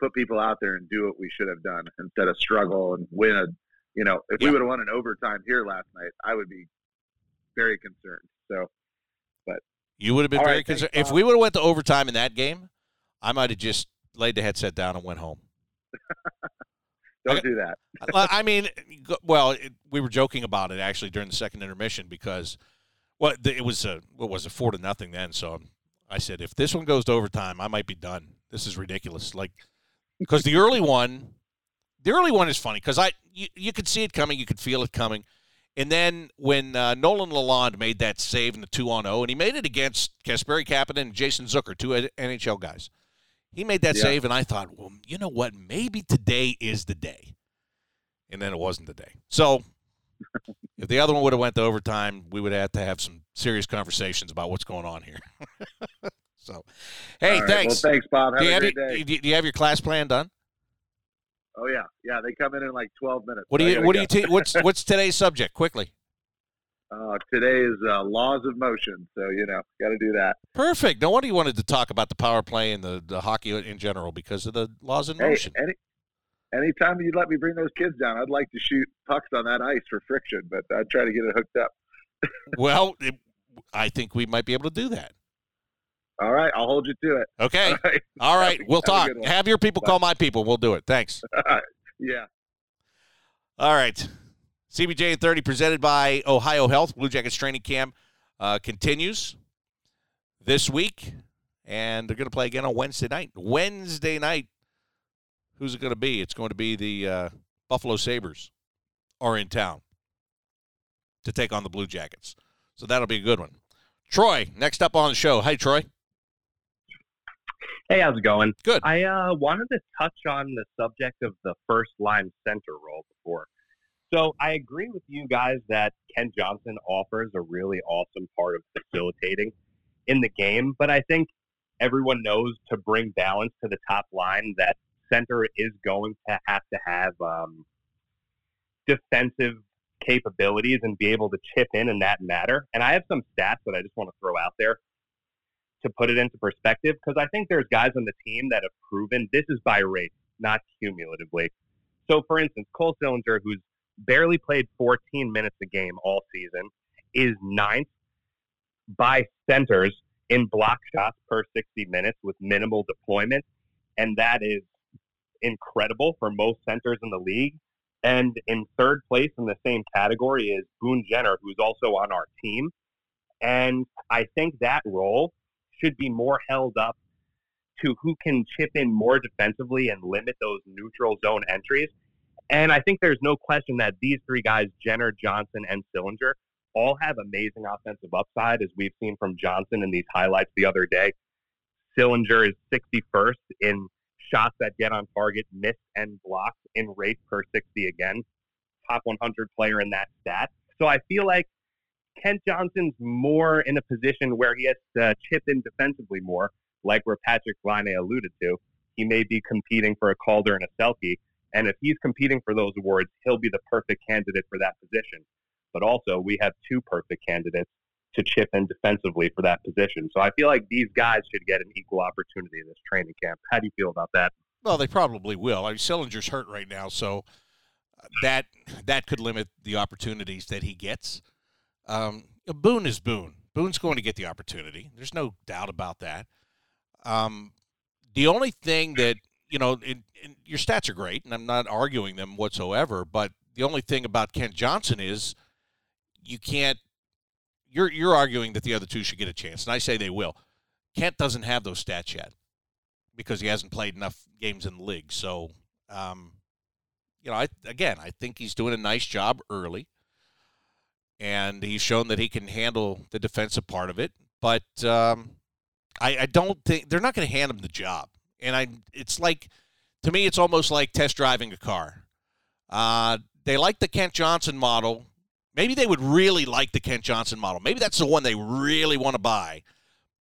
put people out there and do what we should have done instead of struggle and win a. You know, if Yeah. we would have won an overtime here last night, I would be very concerned. So but You would have been very right, concerned if we would have went to overtime in that game. I might have just laid the headset down and went home. don't do that. I mean, well, it, we were joking about it actually during the second intermission because, well, it was a what was it four to nothing then. So I said, if this one goes to overtime, I might be done. This is ridiculous. Like, because the early one, the early one is funny because I you, you could see it coming, you could feel it coming, and then when uh, Nolan Lalonde made that save in the two on zero, and he made it against Kasperi Kapanen and Jason Zucker, two NHL guys. He made that Yeah. save, and I thought, well, you know what? Maybe today is the day. And then it wasn't the day. So if the other one would have went to overtime, we would have to have some serious conversations about what's going on here. so, hey, right. thanks. Well, thanks, Bob. Have do, you a have your, day. do you- have your class plan done? Oh yeah, yeah. They come in in like 12 minutes. What do you What do you te- What's What's today's subject? Quickly. Uh, today is uh, laws of motion, so you know, got to do that. Perfect. No wonder you wanted to talk about the power play and the, the hockey in general because of the laws in Hey, motion. any anytime you'd let me bring those kids down, I'd like to shoot pucks on that ice for friction, but I'd try to get it hooked up. well, it, I think we might be able to do that. All right, I'll hold you to it. Okay. All right. All right. We'll Have talk. Have your people Bye. call my people. We'll do it. Thanks. yeah. All right. CBJ and 30 presented by Ohio Health. Blue Jackets training camp uh, continues this week, and they're going to play again on Wednesday night. Wednesday night, who's it going to be? It's going to be the uh, Buffalo Sabres are in town to take on the Blue Jackets. So that'll be a good one. Troy, next up on the show. Hi, Troy. Hey, how's it going? Good. I uh, wanted to touch on the subject of the first line center role before. So I agree with you guys that Kent Johnson offers a really awesome part of facilitating in the game, but I think everyone knows to bring balance to the top line that center is going to have to have um, defensive capabilities and be able to chip in in that matter. And I have some stats that I just want to throw out there to put it into perspective because I think there's guys on the team that have proven this is by rate, not cumulatively. So, for instance, Cole Sillinger, who's barely played 14 minutes a game all season, is ninth by centers in block shots per 60 minutes with minimal deployment. And that is incredible for most centers in the league. And in third place in the same category is Boone Jenner, who's also on our team. And I think that role should be more held up to who can chip in more defensively and limit those neutral zone entries. And I think there's no question that these three guys, Jenner, Johnson, and Sillinger, all have amazing offensive upside, as we've seen from Johnson in these highlights the other day. Sillinger is 61st in shots that get on target, missed and blocked in rate per 60 again. Top 100 player in that stat. So I feel like Kent Johnson's more in a position where he has to chip in defensively more, like where Patrik Laine alluded to. He may be competing for a Calder and a Selke, and if he's competing for those awards, he'll be the perfect candidate for that position. But also, we have two perfect candidates to chip in defensively for that position. So I feel like these guys should get an equal opportunity in this training camp. How do you feel about that? Well, they probably will. I mean, Sillinger's hurt right now, so uh, that that could limit the opportunities that he gets. Um, Boone is Boone. Boone's going to get the opportunity. There's no doubt about that. Um, the only thing that you know, in, in, your stats are great, and I'm not arguing them whatsoever. But the only thing about Kent Johnson is you can't. You're you're arguing that the other two should get a chance, and I say they will. Kent doesn't have those stats yet because he hasn't played enough games in the league. So, um, you know, I, again, I think he's doing a nice job early, and he's shown that he can handle the defensive part of it. But um, I, I don't think they're not going to hand him the job. And I, it's like, to me, it's almost like test driving a car. Uh, they like the Kent Johnson model. Maybe they would really like the Kent Johnson model. Maybe that's the one they really want to buy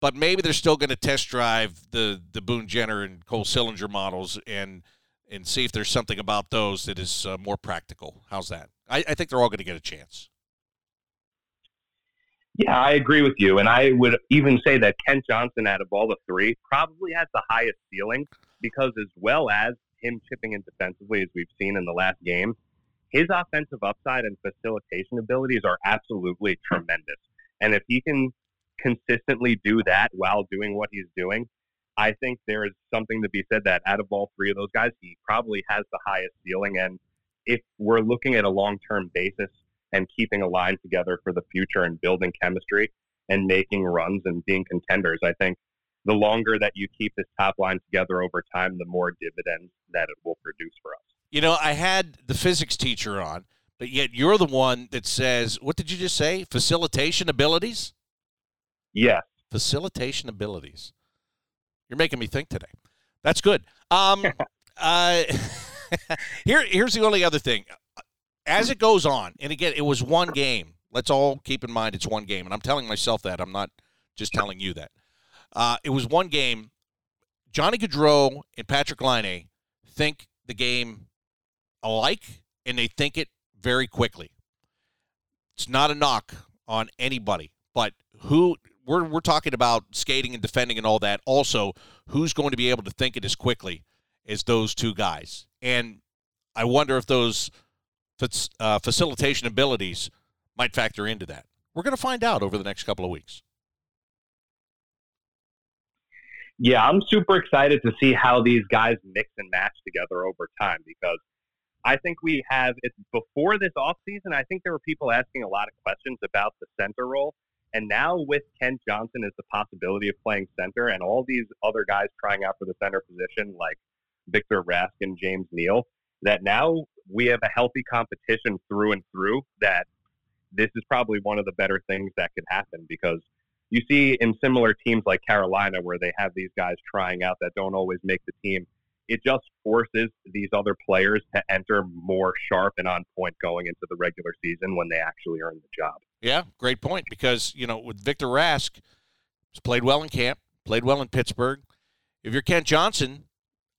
but maybe they're still going to test drive the the Boone Jenner and Cole Sillinger models and and see if there's something about those that is uh, more practical. How's that? I, I think they're all going to get a chance. Yeah, I agree with you, and I would even say that Kent Johnson, out of all the three, probably has the highest ceiling because, as well as him chipping in defensively, as we've seen in the last game, his offensive upside and facilitation abilities are absolutely tremendous. And if he can consistently do that while doing what he's doing, I think there is something to be said that out of all three of those guys, he probably has the highest ceiling. And if we're looking at a long term basis and keeping a line together for the future and building chemistry and making runs and being contenders, I think the longer that you keep this top line together over time, the more dividends that it will produce for us. You know, I had the physics teacher on, but yet you're the one that says, what did you just say? Facilitation abilities? Yeah. Facilitation abilities. You're making me think today. That's good. Um, uh, here, here's the only other thing. As it goes on, and again, it was one game. Let's all keep in mind it's one game, and I'm telling myself that. I'm not just telling you that. Uh, it was one game. Johnny Gaudreau and Patrik Laine think the game alike, and they think it very quickly. It's not a knock on anybody, but who we're we're talking about skating and defending and all that. Also, who's going to be able to think it as quickly as those two guys? And I wonder if those uh, facilitation abilities might factor into that. We're going to find out over the next couple of weeks. Yeah, I'm super excited to see how these guys mix and match together over time because I think we have it's before this offseason, I think there were people asking a lot of questions about the center role. And now with Kent Johnson as the possibility of playing center and all these other guys trying out for the center position like Victor Rask and James Neal, that now we have a healthy competition through and through that this is probably one of the better things that could happen because you see in similar teams like Carolina where they have these guys trying out that don't always make the team it just forces these other players to enter more sharp and on point going into the regular season when they actually earn the job. Yeah, great point. Because you know, with Victor Rask, he's played well in camp, played well in Pittsburgh. If you're Kent Johnson,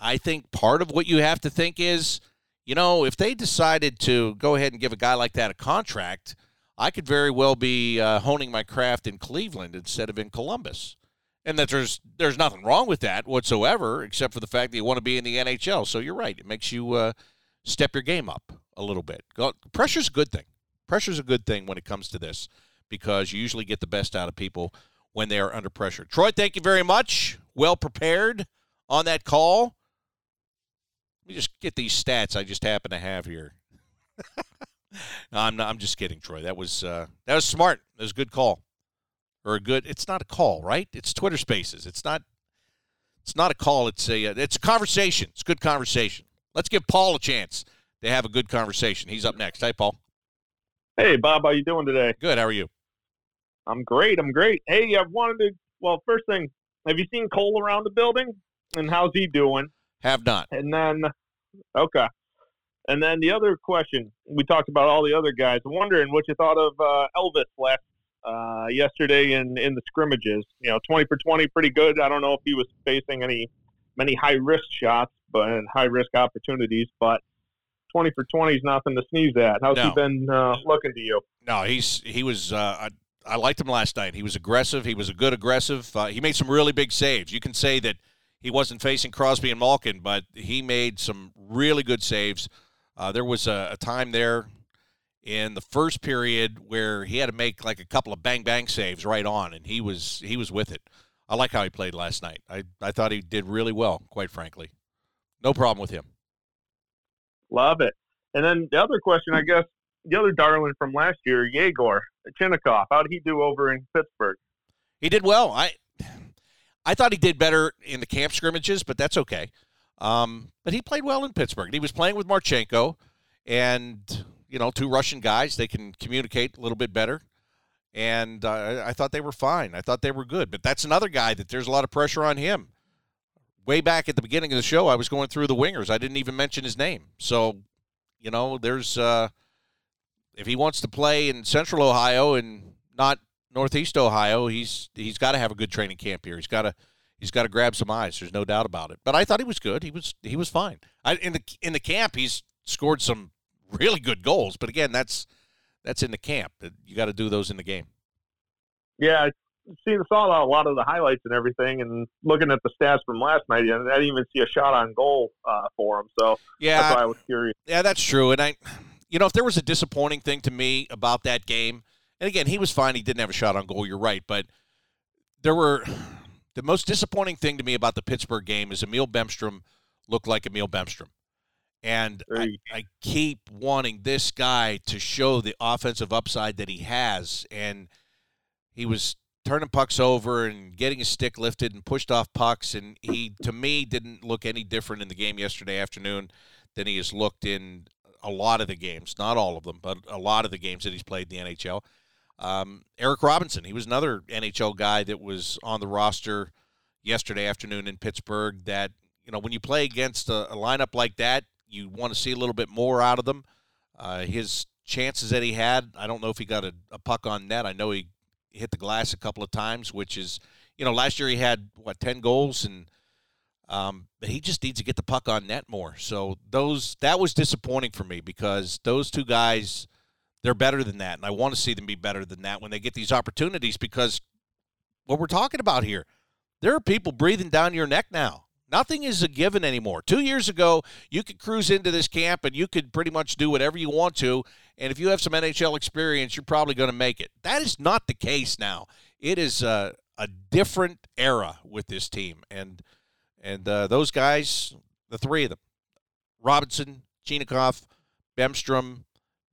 I think part of what you have to think is, you know, if they decided to go ahead and give a guy like that a contract, I could very well be uh, honing my craft in Cleveland instead of in Columbus and that there's there's nothing wrong with that whatsoever, except for the fact that you want to be in the NHL. So you're right; it makes you uh, step your game up a little bit. Pressure's a good thing. Pressure's a good thing when it comes to this because you usually get the best out of people when they are under pressure. Troy, thank you very much. Well prepared on that call. Let me just get these stats I just happen to have here. no, I'm not, I'm just kidding, Troy. That was uh, that was smart. That was a good call or a good it's not a call right? It's twitter spaces. It's not it's not a call. It's a it's a conversation. It's a good conversation. Let's give paul a chance to have a good conversation. He's up next. Hey paul. Hey bob how you doing today? Good. How are you? I'm great. I'm great. Hey i wanted to well first thing have you seen cole around the building? And how's he doing? Have not. And then okay. And then the other question we talked about all the other guys. I'm wondering what you thought of uh, elvis last uh, yesterday in in the scrimmages. You know, 20 for 20, pretty good. I don't know if he was facing any many high risk shots, but high risk opportunities, but 20 for 20 is nothing to sneeze at. How's no. he been uh, looking to you? No, he's he was. Uh, I, I liked him last night. He was aggressive. He was a good aggressive. Uh, he made some really big saves. You can say that he wasn't facing Crosby and Malkin, but he made some really good saves. Uh, there was a, a, time there in the first period where he had to make like a couple of bang bang saves right on, and he was he was with it. I like how he played last night. I, I thought he did really well, quite frankly. No problem with him. Love it. And then the other question, I guess, the other darling from last year, Yegor Chinakhov. How did he do over in Pittsburgh? He did well. I I thought he did better in the camp scrimmages, but that's okay. Um, but he played well in Pittsburgh. He was playing with Marchenko, and you know, two Russian guys. They can communicate a little bit better. And uh, I thought they were fine. I thought they were good. But that's another guy that there's a lot of pressure on him. Way back at the beginning of the show, I was going through the wingers. I didn't even mention his name. So, you know, there's uh, if he wants to play in Central Ohio and not Northeast Ohio, he's he's got to have a good training camp here. He's got to he's got to grab some eyes. There's no doubt about it. But I thought he was good. He was he was fine. I, in the in the camp, he's scored some really good goals. But again, that's that's in the camp. You got to do those in the game. Yeah, I seen saw a lot of the highlights and everything, and looking at the stats from last night, I didn't even see a shot on goal uh, for him. So yeah, that's why I was curious. Yeah, that's true. And I, you know, if there was a disappointing thing to me about that game, and again, he was fine. He didn't have a shot on goal. You're right, but there were the most disappointing thing to me about the Pittsburgh game is Emil Bemstrom looked like Emil Bemstrom. And I, I, keep wanting this guy to show the offensive upside that he has. And he was turning pucks over and getting his stick lifted and pushed off pucks. And he, to me, didn't look any different in the game yesterday afternoon than he has looked in a lot of the games. Not all of them, but a lot of the games that he's played in the NHL. Um, Eric Robinson, he was another NHL guy that was on the roster yesterday afternoon in Pittsburgh that you know, when you play against a, a lineup like that, you want to see a little bit more out of them. Uh, his chances that he had, I don't know if he got a, a puck on net. I know he hit the glass a couple of times, which is, you know, last year he had what ten goals and. Um, but he just needs to get the puck on net more. So those that was disappointing for me because those two guys, they're better than that, and I want to see them be better than that when they get these opportunities because what we're talking about here, there are people breathing down your neck now. Nothing is a given anymore. Two years ago, you could cruise into this camp and you could pretty much do whatever you want to. And if you have some NHL experience, you're probably going to make it. That is not the case now. It is a, a different era with this team. And and uh, those guys, the three of them, Robinson, Chinakhov, Bemstrom,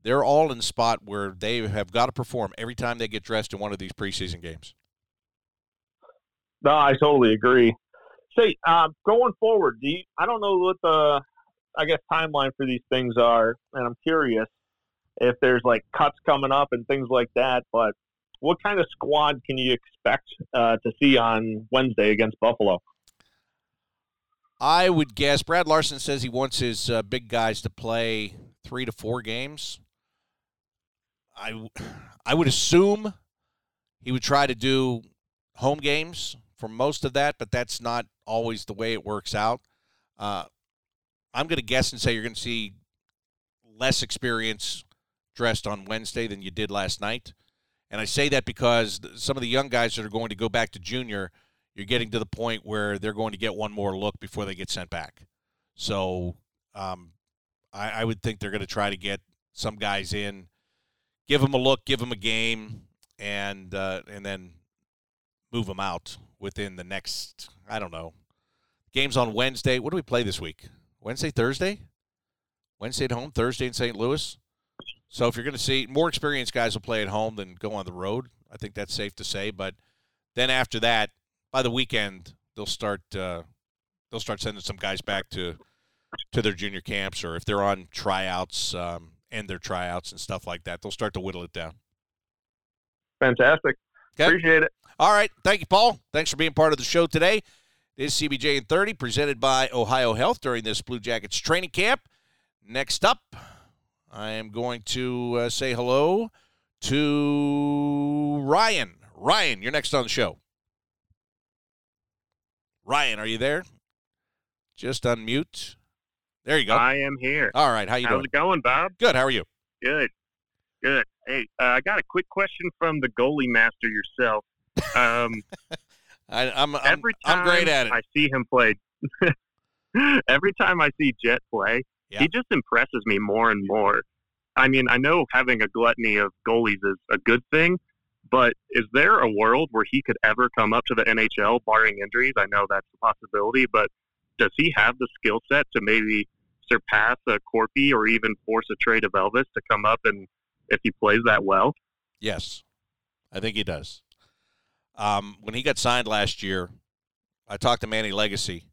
they're all in spot where they have got to perform every time they get dressed in one of these preseason games. No, I totally agree. Say, uh, going forward, do you, I don't know what the, I guess, timeline for these things are, and I'm curious if there's like cuts coming up and things like that. But what kind of squad can you expect uh, to see on Wednesday against Buffalo? I would guess Brad Larsen says he wants his uh, big guys to play three to four games. I, I would assume he would try to do home games for most of that, but that's not always the way it works out. Uh, I'm going to guess and say you're going to see less experience dressed on Wednesday than you did last night. And I say that because some of the young guys that are going to go back to junior, you're getting to the point where they're going to get one more look before they get sent back. So um, I, I would think they're going to try to get some guys in, give them a look, give them a game, and uh, and then move them out within the next, I don't know, games on Wednesday. What do we play this week? Wednesday, Thursday? Wednesday at home, Thursday in St. Louis. So if you're going to see more experienced guys will play at home than go on the road, I think that's safe to say. But then after that, by the weekend, they'll start uh, they'll start sending some guys back to to their junior camps, or if they're on tryouts um, and their tryouts and stuff like that, they'll start to whittle it down. Fantastic. Okay. Appreciate it. All right. Thank you, Paul. Thanks for being part of the show today. It is CBJ and 30 presented by Ohio Health during this Blue Jackets training camp. Next up, I am going to uh, say hello to Ryan. Ryan, you're next on the show. Ryan, are you there? Just unmute. There you go. I am here. All right. How you How's doing? it going, Bob? Good. How are you? Good. Good. Hey, uh, I got a quick question from the goalie master yourself. Um, I, am I'm, every time I'm great at it. I see him play. every time I see Jet play, Yeah. he just impresses me more and more. I mean, I know having a gluttony of goalies is a good thing, but is there a world where he could ever come up to the NHL, barring injuries? I know that's a possibility, but does he have the skill set to maybe surpass a Korpi or even force a trade of Elvis to come up and if he plays that well? Yes, I think he does. Um, when he got signed last year, I talked to Manny Legace,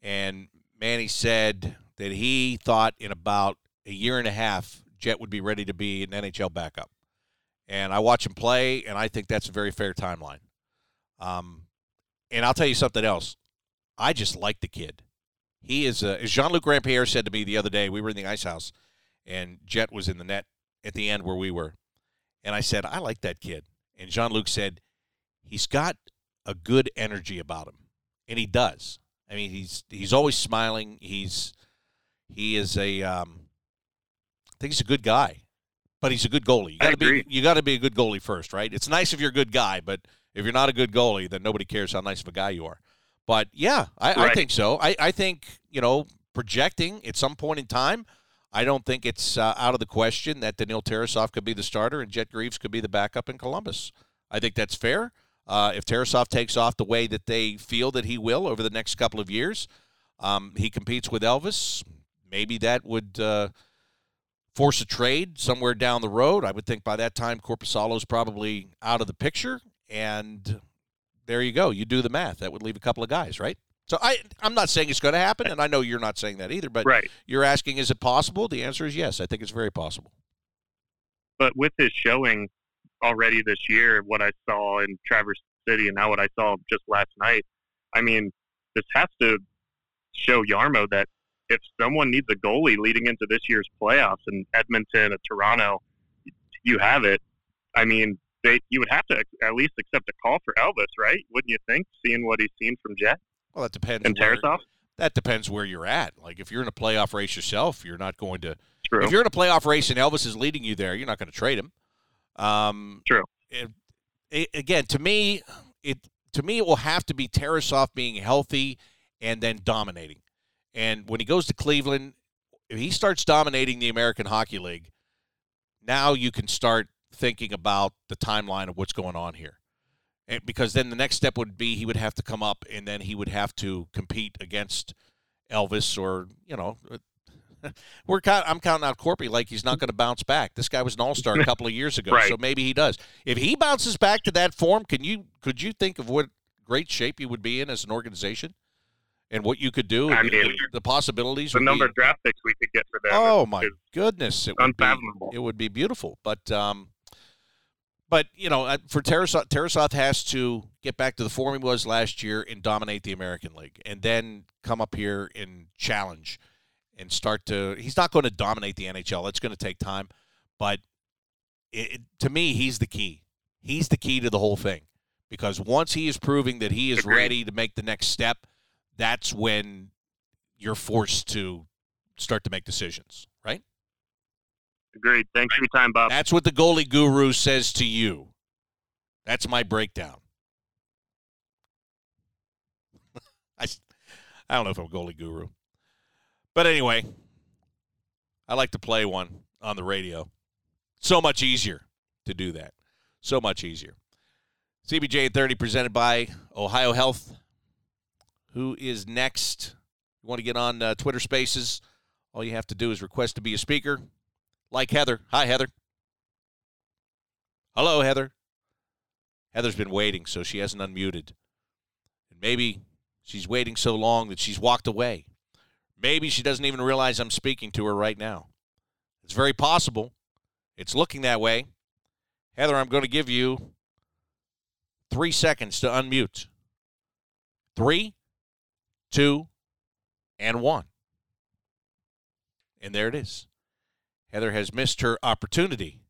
and Manny said that he thought in about a year and a half, Jet would be ready to be an NHL backup. And I watch him play, and I think that's a very fair timeline. Um, and I'll tell you something else. I just like the kid. He is, a, as Jean-Luc Grand-Pierre said to me the other day, we were in the ice house, and Jet was in the net at the end where we were. And I said, I like that kid. And Jean Luc said, he's got a good energy about him. And he does. I mean, he's he's always smiling. He's he is a um, I think he's a good guy, but he's a good goalie. You gotta be you got to be a good goalie first, right? It's nice if you're a good guy, but if you're not a good goalie, then nobody cares how nice of a guy you are. But yeah, I, I think so. I, I think you know projecting at some point in time. I don't think it's uh, out of the question that Daniil Tarasov could be the starter and Jet Greaves could be the backup in Columbus. I think that's fair. Uh, if Tarasov takes off the way that they feel that he will over the next couple of years, um, he competes with Elvis. Maybe that would uh, force a trade somewhere down the road. I would think by that time Korpisalo's probably out of the picture, and there you go. You do the math. That would leave a couple of guys, right? So I, I'm not saying it's going to happen, and I know you're not saying that either. But Right. you're asking, is it possible? The answer is yes. I think it's very possible. But with his showing already this year, what I saw in Traverse City and now what I saw just last night, I mean, this has to show Jarmo that if someone needs a goalie leading into this year's playoffs in Edmonton or Toronto, you have it. I mean, they you would have to at least accept a call for Elvis, right? Wouldn't you think, seeing what he's seen from Jet Well, that depends. and where- Tarasov? that depends where you're at. Like if you're in a playoff race yourself, you're not going to. True. If you're in a playoff race and Elvis is leading you there, you're not going to trade him. Um, True. it- it- again, to me, it to me it will have to be Tarasov being healthy and then dominating. And when he goes to Cleveland, if he starts dominating the American Hockey League, now you can start thinking about the timeline of what's going on here. And because then the next step would be he would have to come up and then he would have to compete against Elvis or you know we're count, I'm counting out Korpi like he's not going to bounce back. This guy was an all-star a couple of years ago, Right. so maybe he does. If he bounces back to that form, can you could you think of what great shape you would be in as an organization and what you could do? I and mean, the possibilities. The number be, of draft picks we could get for that. Oh my goodness, it would be unfathomable. it would be beautiful. But um, but you know, uh, for Tarasov, Tarasov has to get back to the form he was last year and dominate the American League, and then come up here and challenge and start to. He's not going to dominate the NHL. It's going to take time, but it, it- to me, he's the key. He's the key to the whole thing because once he is proving that he is Agreed. ready to make the next step, that's when you're forced to start to make decisions, right? Agreed. Thanks for your time, Bob. That's what the goalie guru says to you. That's my breakdown. I, I don't know if I'm a goalie guru. But anyway, I like to play one on the radio. So much easier to do that. So much easier. CBJ 30 presented by Ohio Health. Who is next? You want to get on uh, Twitter Spaces? All you have to do is request to be a speaker like Heather. Hi, Heather. Hello, Heather. Heather's been waiting, so she hasn't unmuted. And maybe she's waiting so long that she's walked away. Maybe she doesn't even realize I'm speaking to her right now. It's very possible. It's looking that way. Heather, I'm going to give you three seconds to unmute. Three, two, and one. And there it is. Heather has missed her opportunity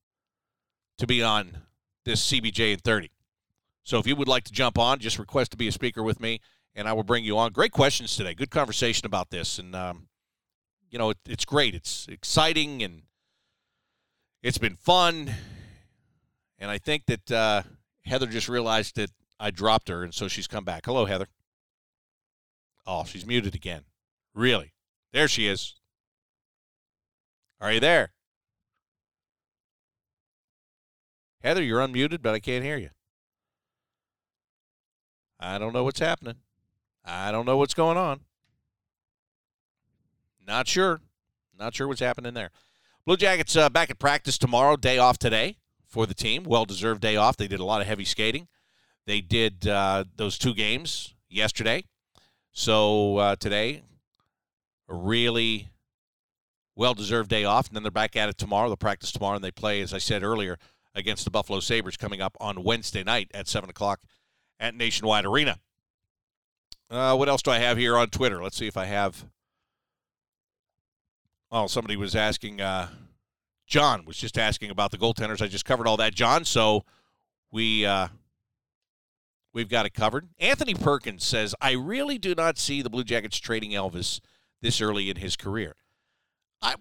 to be on this CBJ in 30. So if you would like to jump on, just request to be a speaker with me, and I will bring you on. Great questions today. Good conversation about this, and um, you know it, it's great. It's exciting, and it's been fun. And I think that uh, Heather just realized that I dropped her, and so she's come back. Hello, Heather. Oh, she's muted again. Really? There she is. Are you there? Heather, you're unmuted, but I can't hear you. I don't know what's happening. I don't know what's going on. Not sure. Not sure what's happening there. Blue Jackets uh, back at practice tomorrow, day off today for the team. Well deserved day off. They did a lot of heavy skating. They did uh, those two games yesterday. So uh, today, a really well deserved day off. And then they're back at it tomorrow. They'll practice tomorrow, and they play, as I said earlier, against the Buffalo Sabres coming up on Wednesday night at 7 o'clock at Nationwide Arena. Uh, what else do I have here on Twitter? Let's see if I have. Oh, somebody was asking. Uh, John was just asking about the goaltenders. I just covered all that, John. So we uh, we've got it covered. Anthony Perkins says, "I really do not see the Blue Jackets trading Elvis this early in his career." I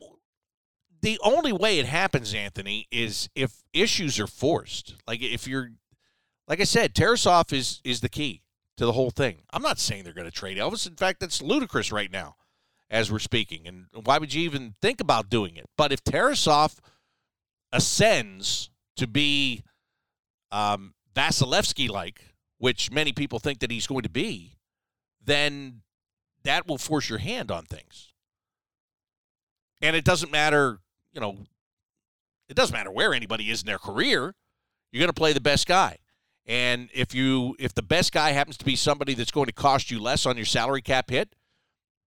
the only way it happens, Anthony, is if issues are forced. Like if you're, like I said, Tarasov is is the key to the whole thing. I'm not saying they're going to trade Elvis. In fact, that's ludicrous right now, as we're speaking. And why would you even think about doing it? But if Tarasov ascends to be um, Vasilevskiy like, which many people think that he's going to be, then that will force your hand on things. And it doesn't matter, you know, it doesn't matter where anybody is in their career. You're going to play the best guy. And if you if the best guy happens to be somebody that's going to cost you less on your salary cap hit,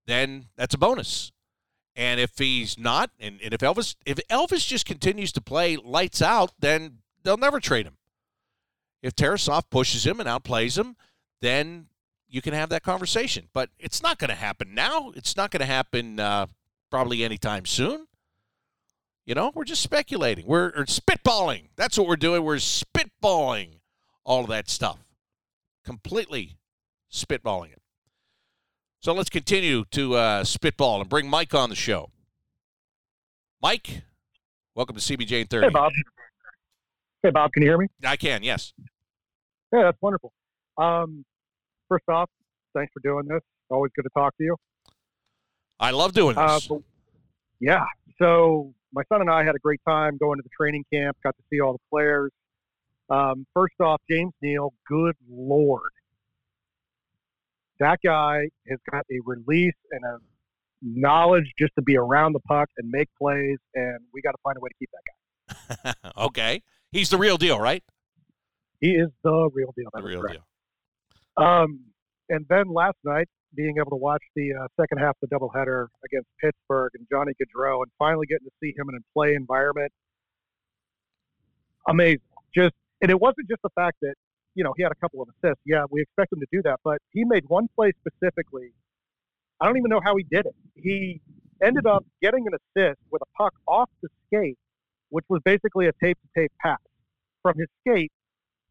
then that's a bonus. And if he's not, and, and if Elvis if Elvis just continues to play lights out, then they'll never trade him. If Tarasov pushes him and outplays him, then you can have that conversation. But it's not going to happen now. It's not going to happen uh, probably anytime soon. You know, we're just speculating. We're spitballing. That's what we're doing. We're spitballing all of that stuff. Completely spitballing it. So let's continue to uh, spitball and bring Mike on the show. Mike, welcome to CBJ in 30. Hey, Bob. Hey, Bob, can you hear me? I can, yes. Yeah, that's wonderful. Um, first off, thanks for doing this. Always good to talk to you. I love doing Uh, this. but, yeah. So my son and I had a great time going to the training camp. Got to see all the players. Um, first off, James Neal. Good lord, that guy has got a release and a knowledge just to be around the puck and make plays. And we got to find a way to keep that guy. okay. He's the real deal, right? He is the real deal. The real correct. deal. Um, and then last night, being able to watch the uh, second half of the doubleheader against Pittsburgh and Johnny Gaudreau, and finally getting to see him in a play environment, amazing. Just and it wasn't just the fact that you know he had a couple of assists. Yeah, we expect him to do that, but he made one play specifically. I don't even know how he did it. He ended up getting an assist with a puck off the skate, which was basically a tape to tape pass from his skate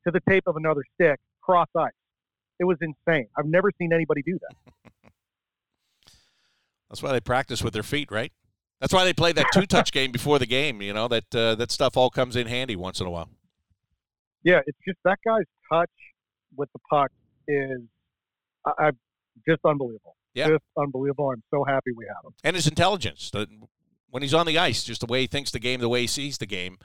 to the tape of another stick cross ice. It was insane. I've never seen anybody do that. That's why they practice with their feet, right? That's why they play that two-touch game before the game. You know that uh, that stuff all comes in handy once in a while. Yeah, it's just that guy's touch with the puck is I, I just unbelievable. Yeah. Just unbelievable. I'm so happy we have him. and his intelligence. The, when he's on the ice, just the way he thinks the game, the way he sees the game,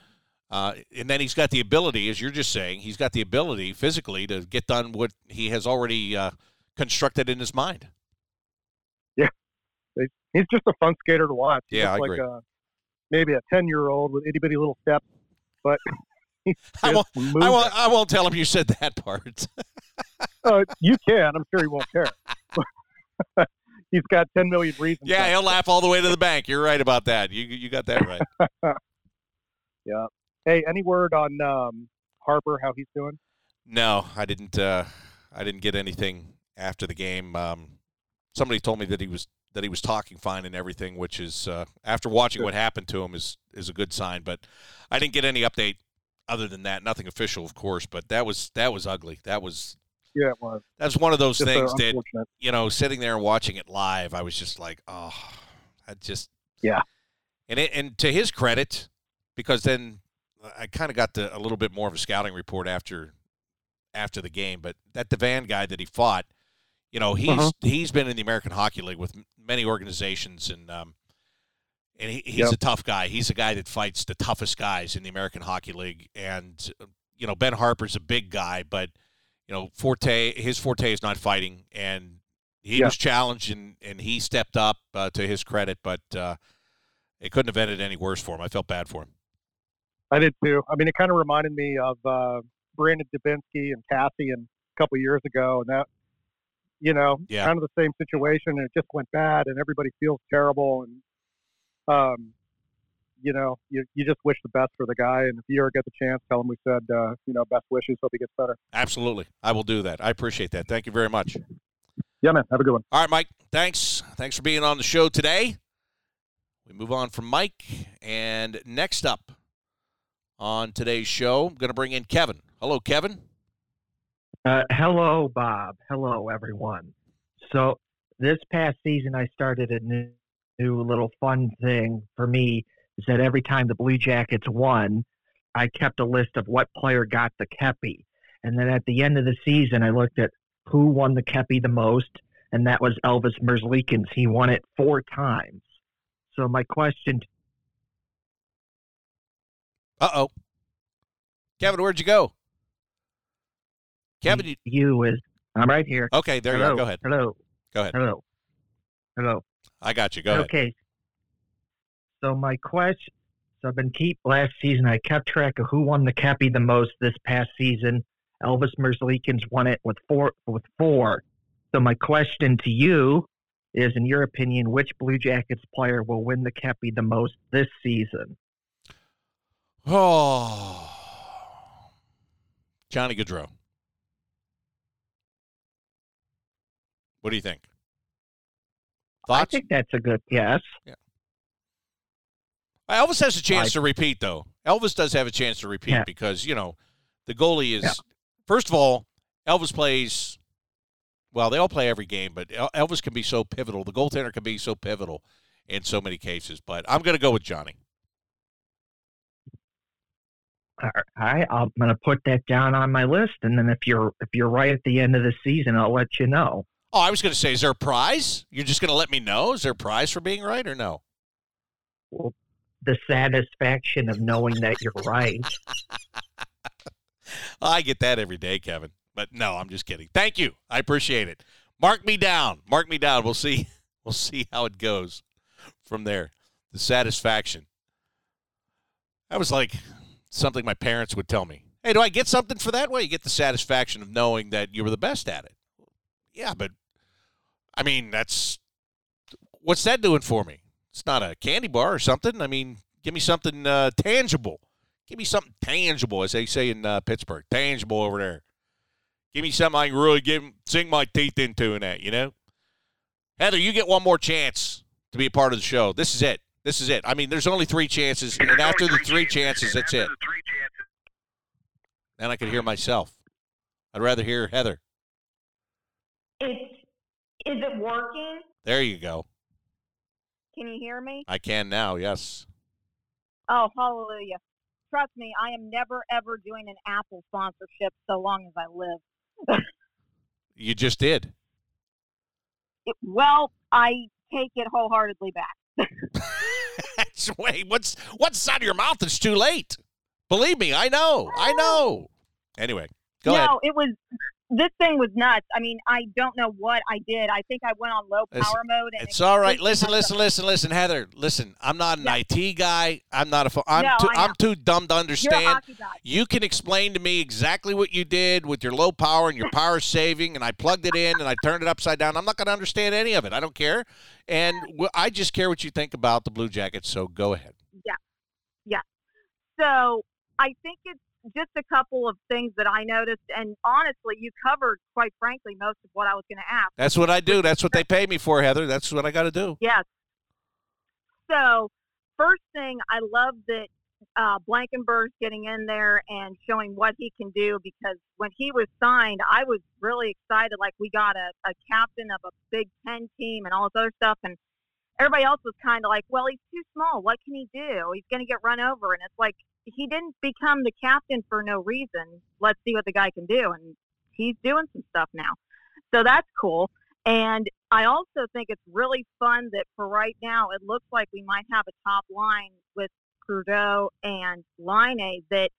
uh, and then he's got the ability, as you're just saying, he's got the ability physically to get done what he has already uh, constructed in his mind. Yeah. He's just a fun skater to watch. He's Yeah, I like agree. A, maybe a 10 year old with itty bitty little steps, but I won't, I won't, I won't tell him you said that part. Uh, you can. I'm sure he won't care. he's got 10 million reasons. yeah, he'll laugh all the way to the bank. You're right about that. You you got that right. Yeah. Hey, any word on um, Harper? How he's doing? No, I didn't. Uh, I didn't get anything after the game. Um, somebody told me that he was that he was talking fine and everything, which is uh, after watching what happened to him is is a good sign. But I didn't get any update other than that. Nothing official, of course. But that was that was ugly. That was Yeah, it was. that's one of those Just, uh, things that you know, sitting there and watching it live, I was just like, oh, I just Yeah. And it, and to his credit, because then I kind of got the, a little bit more of a scouting report after after the game. But that Devan guy that he fought, you know, he's Uh-huh. he's been in the American Hockey League with many organizations, and um, and he, he's Yep. a tough guy. He's a guy that fights the toughest guys in the American Hockey League, and you know, Ben Harper's a big guy, but you know, forte his forte is not fighting, and he Yeah. was challenged and and he stepped up uh, to his credit, but uh, it couldn't have ended any worse for him. I felt bad for him. I did too. I mean, it kind of reminded me of uh, Brandon Dubinsky and Cassie and a couple years ago, and that, you know, Yeah. kind of the same situation. And it just went bad, and everybody feels terrible, and um, you know, you you just wish the best for the guy. And if you ever get the chance, tell him we said, uh, you know, best wishes. Hope he gets better. Absolutely, I will do that. I appreciate that. Thank you very much. Yeah, man. Have a good one. All right, Mike. Thanks. Thanks for being on the show today. We move on from Mike, and next up on today's show, I'm going to bring in Kevin. Hello, Kevin. Uh, hello, Bob. Hello, everyone. So this past season, I started a new, new little fun thing for me. Is that every time the Blue Jackets won, I kept a list of what player got the Kepi, and then at the end of the season, I looked at who won the Kepi the most, and that was Elvis Merzlikins. He won it four times. So my question Uh oh. Kevin, where'd you go? Kevin, you, you is I'm right here. okay, there you hello, are. Go ahead. Hello. Go ahead. Hello. Hello. I got you. Go ahead. Okay. So my question. So I've been keep last season. I kept track of who won the Kepi the most this past season. Elvis Merzlikins won it with four. With four. So my question to you is, in your opinion, which Blue Jackets player will win the Kepi the most this season? Oh, Johnny Gaudreau. What do you think? I think that's a good guess. Yeah. Elvis has a chance I- to repeat, though. Elvis does have a chance to repeat Yeah. because you know the goalie is. Yeah. First of all, Elvis plays. Well, they all play every game, but Elvis can be so pivotal. The goaltender can be so pivotal in so many cases. But I'm going to go with Johnny. All right, I'm going to put that down on my list, and then if you're if you're right at the end of the season, I'll let you know. Oh, I was going to say, is there a prize? You're just going to let me know? Is there a prize for being right or no? Well, the satisfaction of knowing that you're right. I get that every day, Kevin. But no, I'm just kidding. Thank you. I appreciate it. Mark me down. Mark me down. We'll see. We'll see how it goes from there. The satisfaction. That was like something my parents would tell me. Hey, do I get something for that? Well, you get the satisfaction of knowing that you were the best at it. Yeah, but I mean, that's what's that doing for me? It's not a candy bar or something. I mean, give me something uh, tangible. Give me something tangible, as they say in uh, Pittsburgh. Tangible over there. Give me something I can really give, sink my teeth into in that, you know? Heather, you get one more chance to be a part of the show. This is it. This is it. I mean, there's only three chances, and after the three chances, that's it. Then I could hear myself. I'd rather hear Heather. It's is it working? There you go. Can you hear me? I can now, yes. Oh, hallelujah. Trust me, I am never ever doing an Apple sponsorship so long as I live. You just did. It, well, I take it wholeheartedly back. Wait, what's what's out of your mouth? It's too late. Believe me, I know. I know. Anyway, go no, ahead. it was this thing was nuts. I mean, I don't know what I did. I think I went on low power Listen, mode. And It's it all right. Listen, listen, listen, listen, Heather. Listen, I'm not an IT guy. I'm not a. pho- I'm No, too. I'm too dumb to understand. You can explain to me exactly what you did with your low power and your power saving, and I plugged it in and I turned it upside down. I'm not going to understand any of it. I don't care, and I just care what you think about the Blue Jackets. So go ahead. Yeah. Yeah. So I think it's just a couple of things that I noticed. And honestly, you covered, quite frankly, most of what I was going to ask. That's what I do. That's what they pay me for, Heather. That's what I got to do. Yes. So, first thing, I love that uh, Blankenburg's getting in there and showing what he can do because when he was signed, I was really excited. Like, we got a, a captain of a Big Ten team and all this other stuff. And everybody else was kind of like, well, he's too small. What can he do? He's going to get run over. And it's like, he didn't become the captain for no reason. Let's see what the guy can do. And he's doing some stuff now. So that's cool. And I also think it's really fun that for right now, it looks like we might have a top line with Gaudreau and Laine that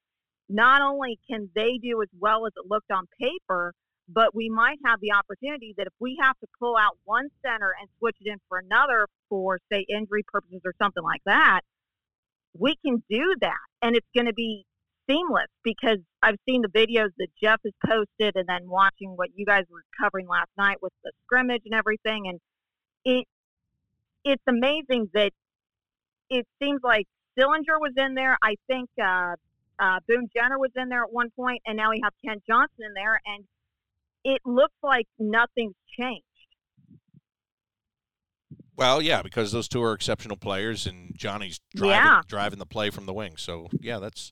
not only can they do as well as it looked on paper, but we might have the opportunity that if we have to pull out one center and switch it in for another for, say, injury purposes or something like that, we can do that. And it's going to be seamless because I've seen the videos that Jeff has posted and then watching what you guys were covering last night with the scrimmage and everything. And it it's amazing that it seems like Sillinger was in there. I think uh, uh, Boone Jenner was in there at one point, and now we have Kent Johnson in there, and it looks like nothing's changed. Well, yeah, because those two are exceptional players, and Johnny's driving, Yeah. driving the play from the wing. So yeah, that's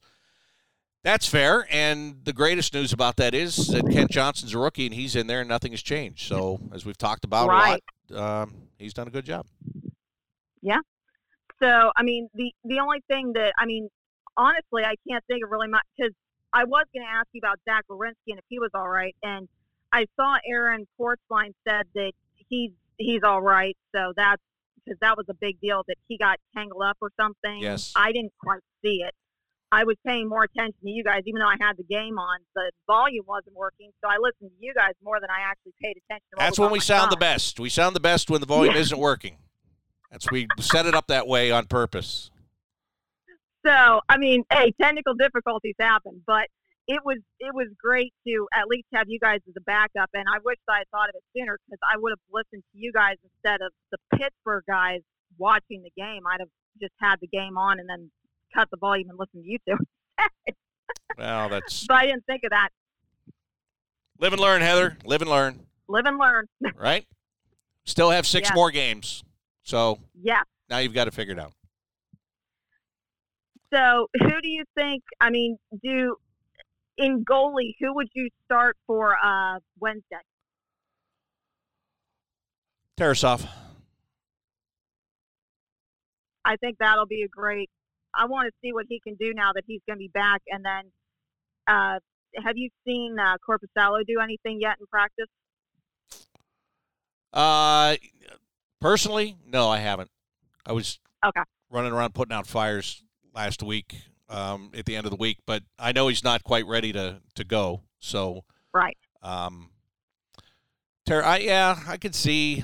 that's fair. And the greatest news about that is that Kent Johnson's a rookie, and he's in there, and nothing has changed. So as we've talked about Right. a lot, um, he's done a good job. Yeah. So I mean, the the only thing that I mean, honestly, I can't think of really much because I was going to ask you about Zach Werenski and if he was all right, and I saw Aaron Portzline said that he's he's all right. So that's because that was a big deal that he got tangled up or something. Yes. I didn't quite see it. I was paying more attention to you guys, even though I had the game on. The volume wasn't working, so I listened to you guys more than I actually paid attention. to That's when we sound the best. We sound the best when the volume Yeah. isn't working. That's we set it up that way on purpose. So, I mean, hey, technical difficulties happen, but it was it was great to at least have you guys as a backup. And I wish I had thought of it sooner because I would have listened to you guys instead of the Pittsburgh guys watching the game. I'd have just had the game on and then cut the volume and listen to you two. Well, that's but I didn't think of that. live and learn, Heather. Live and learn. Live and learn. Right? Still have six Yes. more games. So Yeah. now you've got to figure it out. So who do you think? I mean, do in goalie, who would you start for uh, Wednesday? Tarasov. I think that'll be a great. I want to see what he can do now that he's going to be back. And then, uh, have you seen uh, Korpisalo do anything yet in practice? Uh, personally, no, I haven't. I was Okay. running around putting out fires last week um, at the end of the week, but I know he's not quite ready to to go. So Right. Um, Ter- I, yeah, I could see,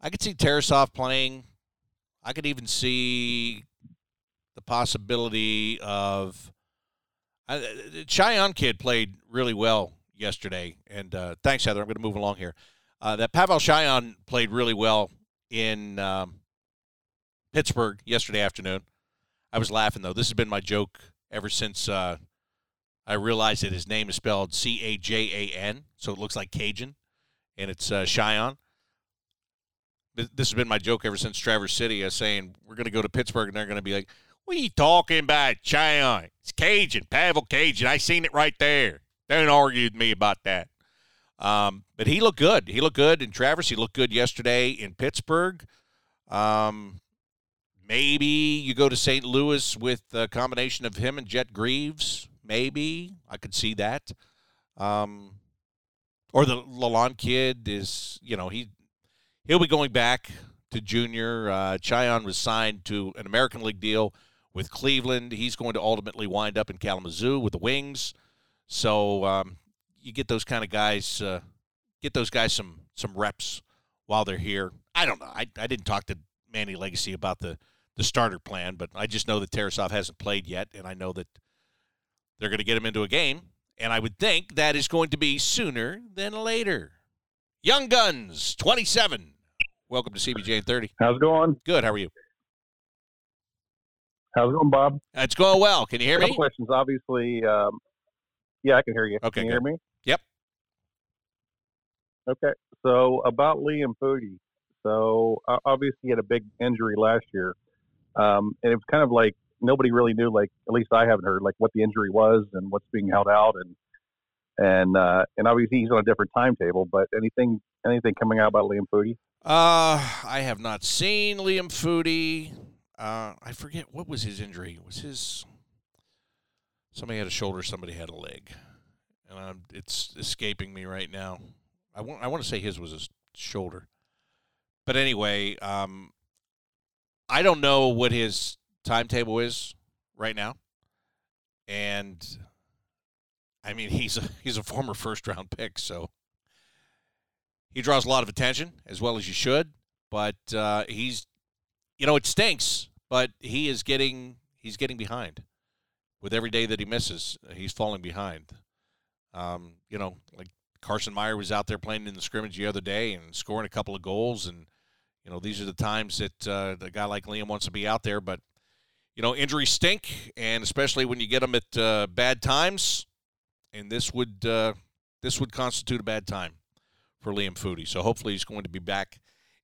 I could see Tarasov playing. I could even see the possibility of. Uh, Cajan kid played really well yesterday, and uh, thanks, Heather. I'm going to move along here. Uh, that Pavel Cajan played really well in um, Pittsburgh yesterday afternoon. I was laughing though. This has been my joke ever since uh, I realized that his name is spelled C A J A N, so it looks like Cajun, and it's uh, Cheyenne. This has been my joke ever since Traverse City. is saying we're going to go to Pittsburgh, and they're going to be like, "What are you talking about, Cheyenne? It's Cajun, Pavel Cajun. I seen it right there. Don't argue with me about that." Um, but he looked good. He looked good in Traverse. He looked good yesterday in Pittsburgh. Um, maybe you go to St. Louis with a combination of him and Jet Greaves. Maybe I could see that. Um, or the Lalonde kid is, you know, he he'll be going back to junior. Uh, Cajan was signed to an American League deal with Cleveland. He's going to ultimately wind up in Kalamazoo with the Wings. So um, you get those kind of guys, uh, get those guys some some reps while they're here. I don't know. I, I didn't talk to Manny Legace about the the starter plan, but I just know that Tarasov hasn't played yet, and I know that they're going to get him into a game, and I would think that is going to be sooner than later. Young Guns, 27. Welcome to CBJ in 30. How's it going? Good. How are you? How's it going, Bob? It's going well. Can you hear me? questions. Obviously, um, yeah, I can hear you. Okay, Can you hear me? Yep. Okay. So about Liam Foudy. So obviously he had a big injury last year, um, and it was kind of like nobody really knew. Like at least I haven't heard like what the injury was and what's being held out, and and uh, and obviously he's on a different timetable. But anything anything coming out about Liam Foudy? Uh, I have not seen Liam Foudy. Uh, I forget what was his injury. Was his somebody had a shoulder, somebody had a leg, and um, it's escaping me right now. I want I want to say his was his shoulder, but anyway, um, I don't know what his timetable is right now, and I mean he's a he's a former first round pick, so he draws a lot of attention as well as you should. But uh, he's, you know, it stinks, but he is getting he's getting behind with every day that he misses. He's falling behind. Um, you know, like Carson Meyer was out there playing in the scrimmage the other day and scoring a couple of goals, and you know these are the times that uh, a guy like Liam wants to be out there. But you know, injuries stink, and especially when you get them at uh, bad times. And this would uh, this would constitute a bad time for Liam Foudy. So hopefully he's going to be back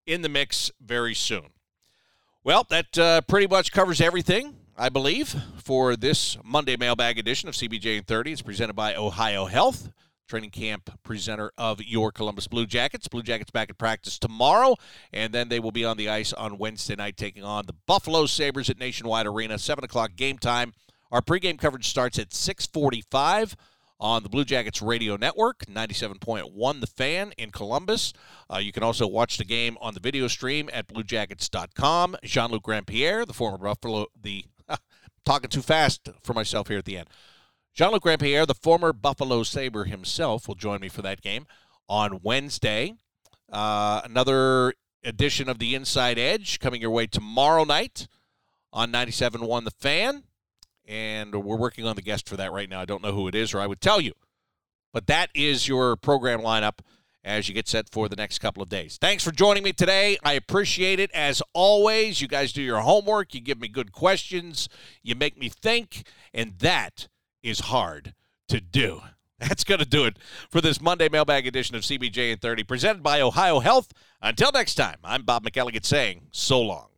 in the mix very soon. Well, that uh, pretty much covers everything, I believe, for this Monday mailbag edition of CBJ in 30. It's presented by Ohio Health, training camp presenter of your Columbus Blue Jackets. Blue Jackets back at practice tomorrow, and then they will be on the ice on Wednesday night taking on the Buffalo Sabres at Nationwide Arena, 7 o'clock game time. Our pregame coverage starts at 645 on the Blue Jackets radio network, 97.1 The Fan in Columbus. Uh, you can also watch the game on the video stream at bluejackets.com. Jean-Luc Grand-Pierre, the former Buffalo, the talking too fast for myself here at the end. Jean-Luc Grand-Pierre, the former Buffalo Sabre himself, will join me for that game on Wednesday. Uh, another edition of the Inside Edge coming your way tomorrow night on 97.1 The Fan and we're working on the guest for that right now. I don't know who it is, or I would tell you. But that is your program lineup as you get set for the next couple of days. Thanks for joining me today. I appreciate it as always. You guys do your homework, you give me good questions, you make me think, and that is hard to do. That's going to do it for this Monday mailbag edition of CBJ and 30, presented by Ohio Health. Until next time, I'm Bob McElligott saying so long.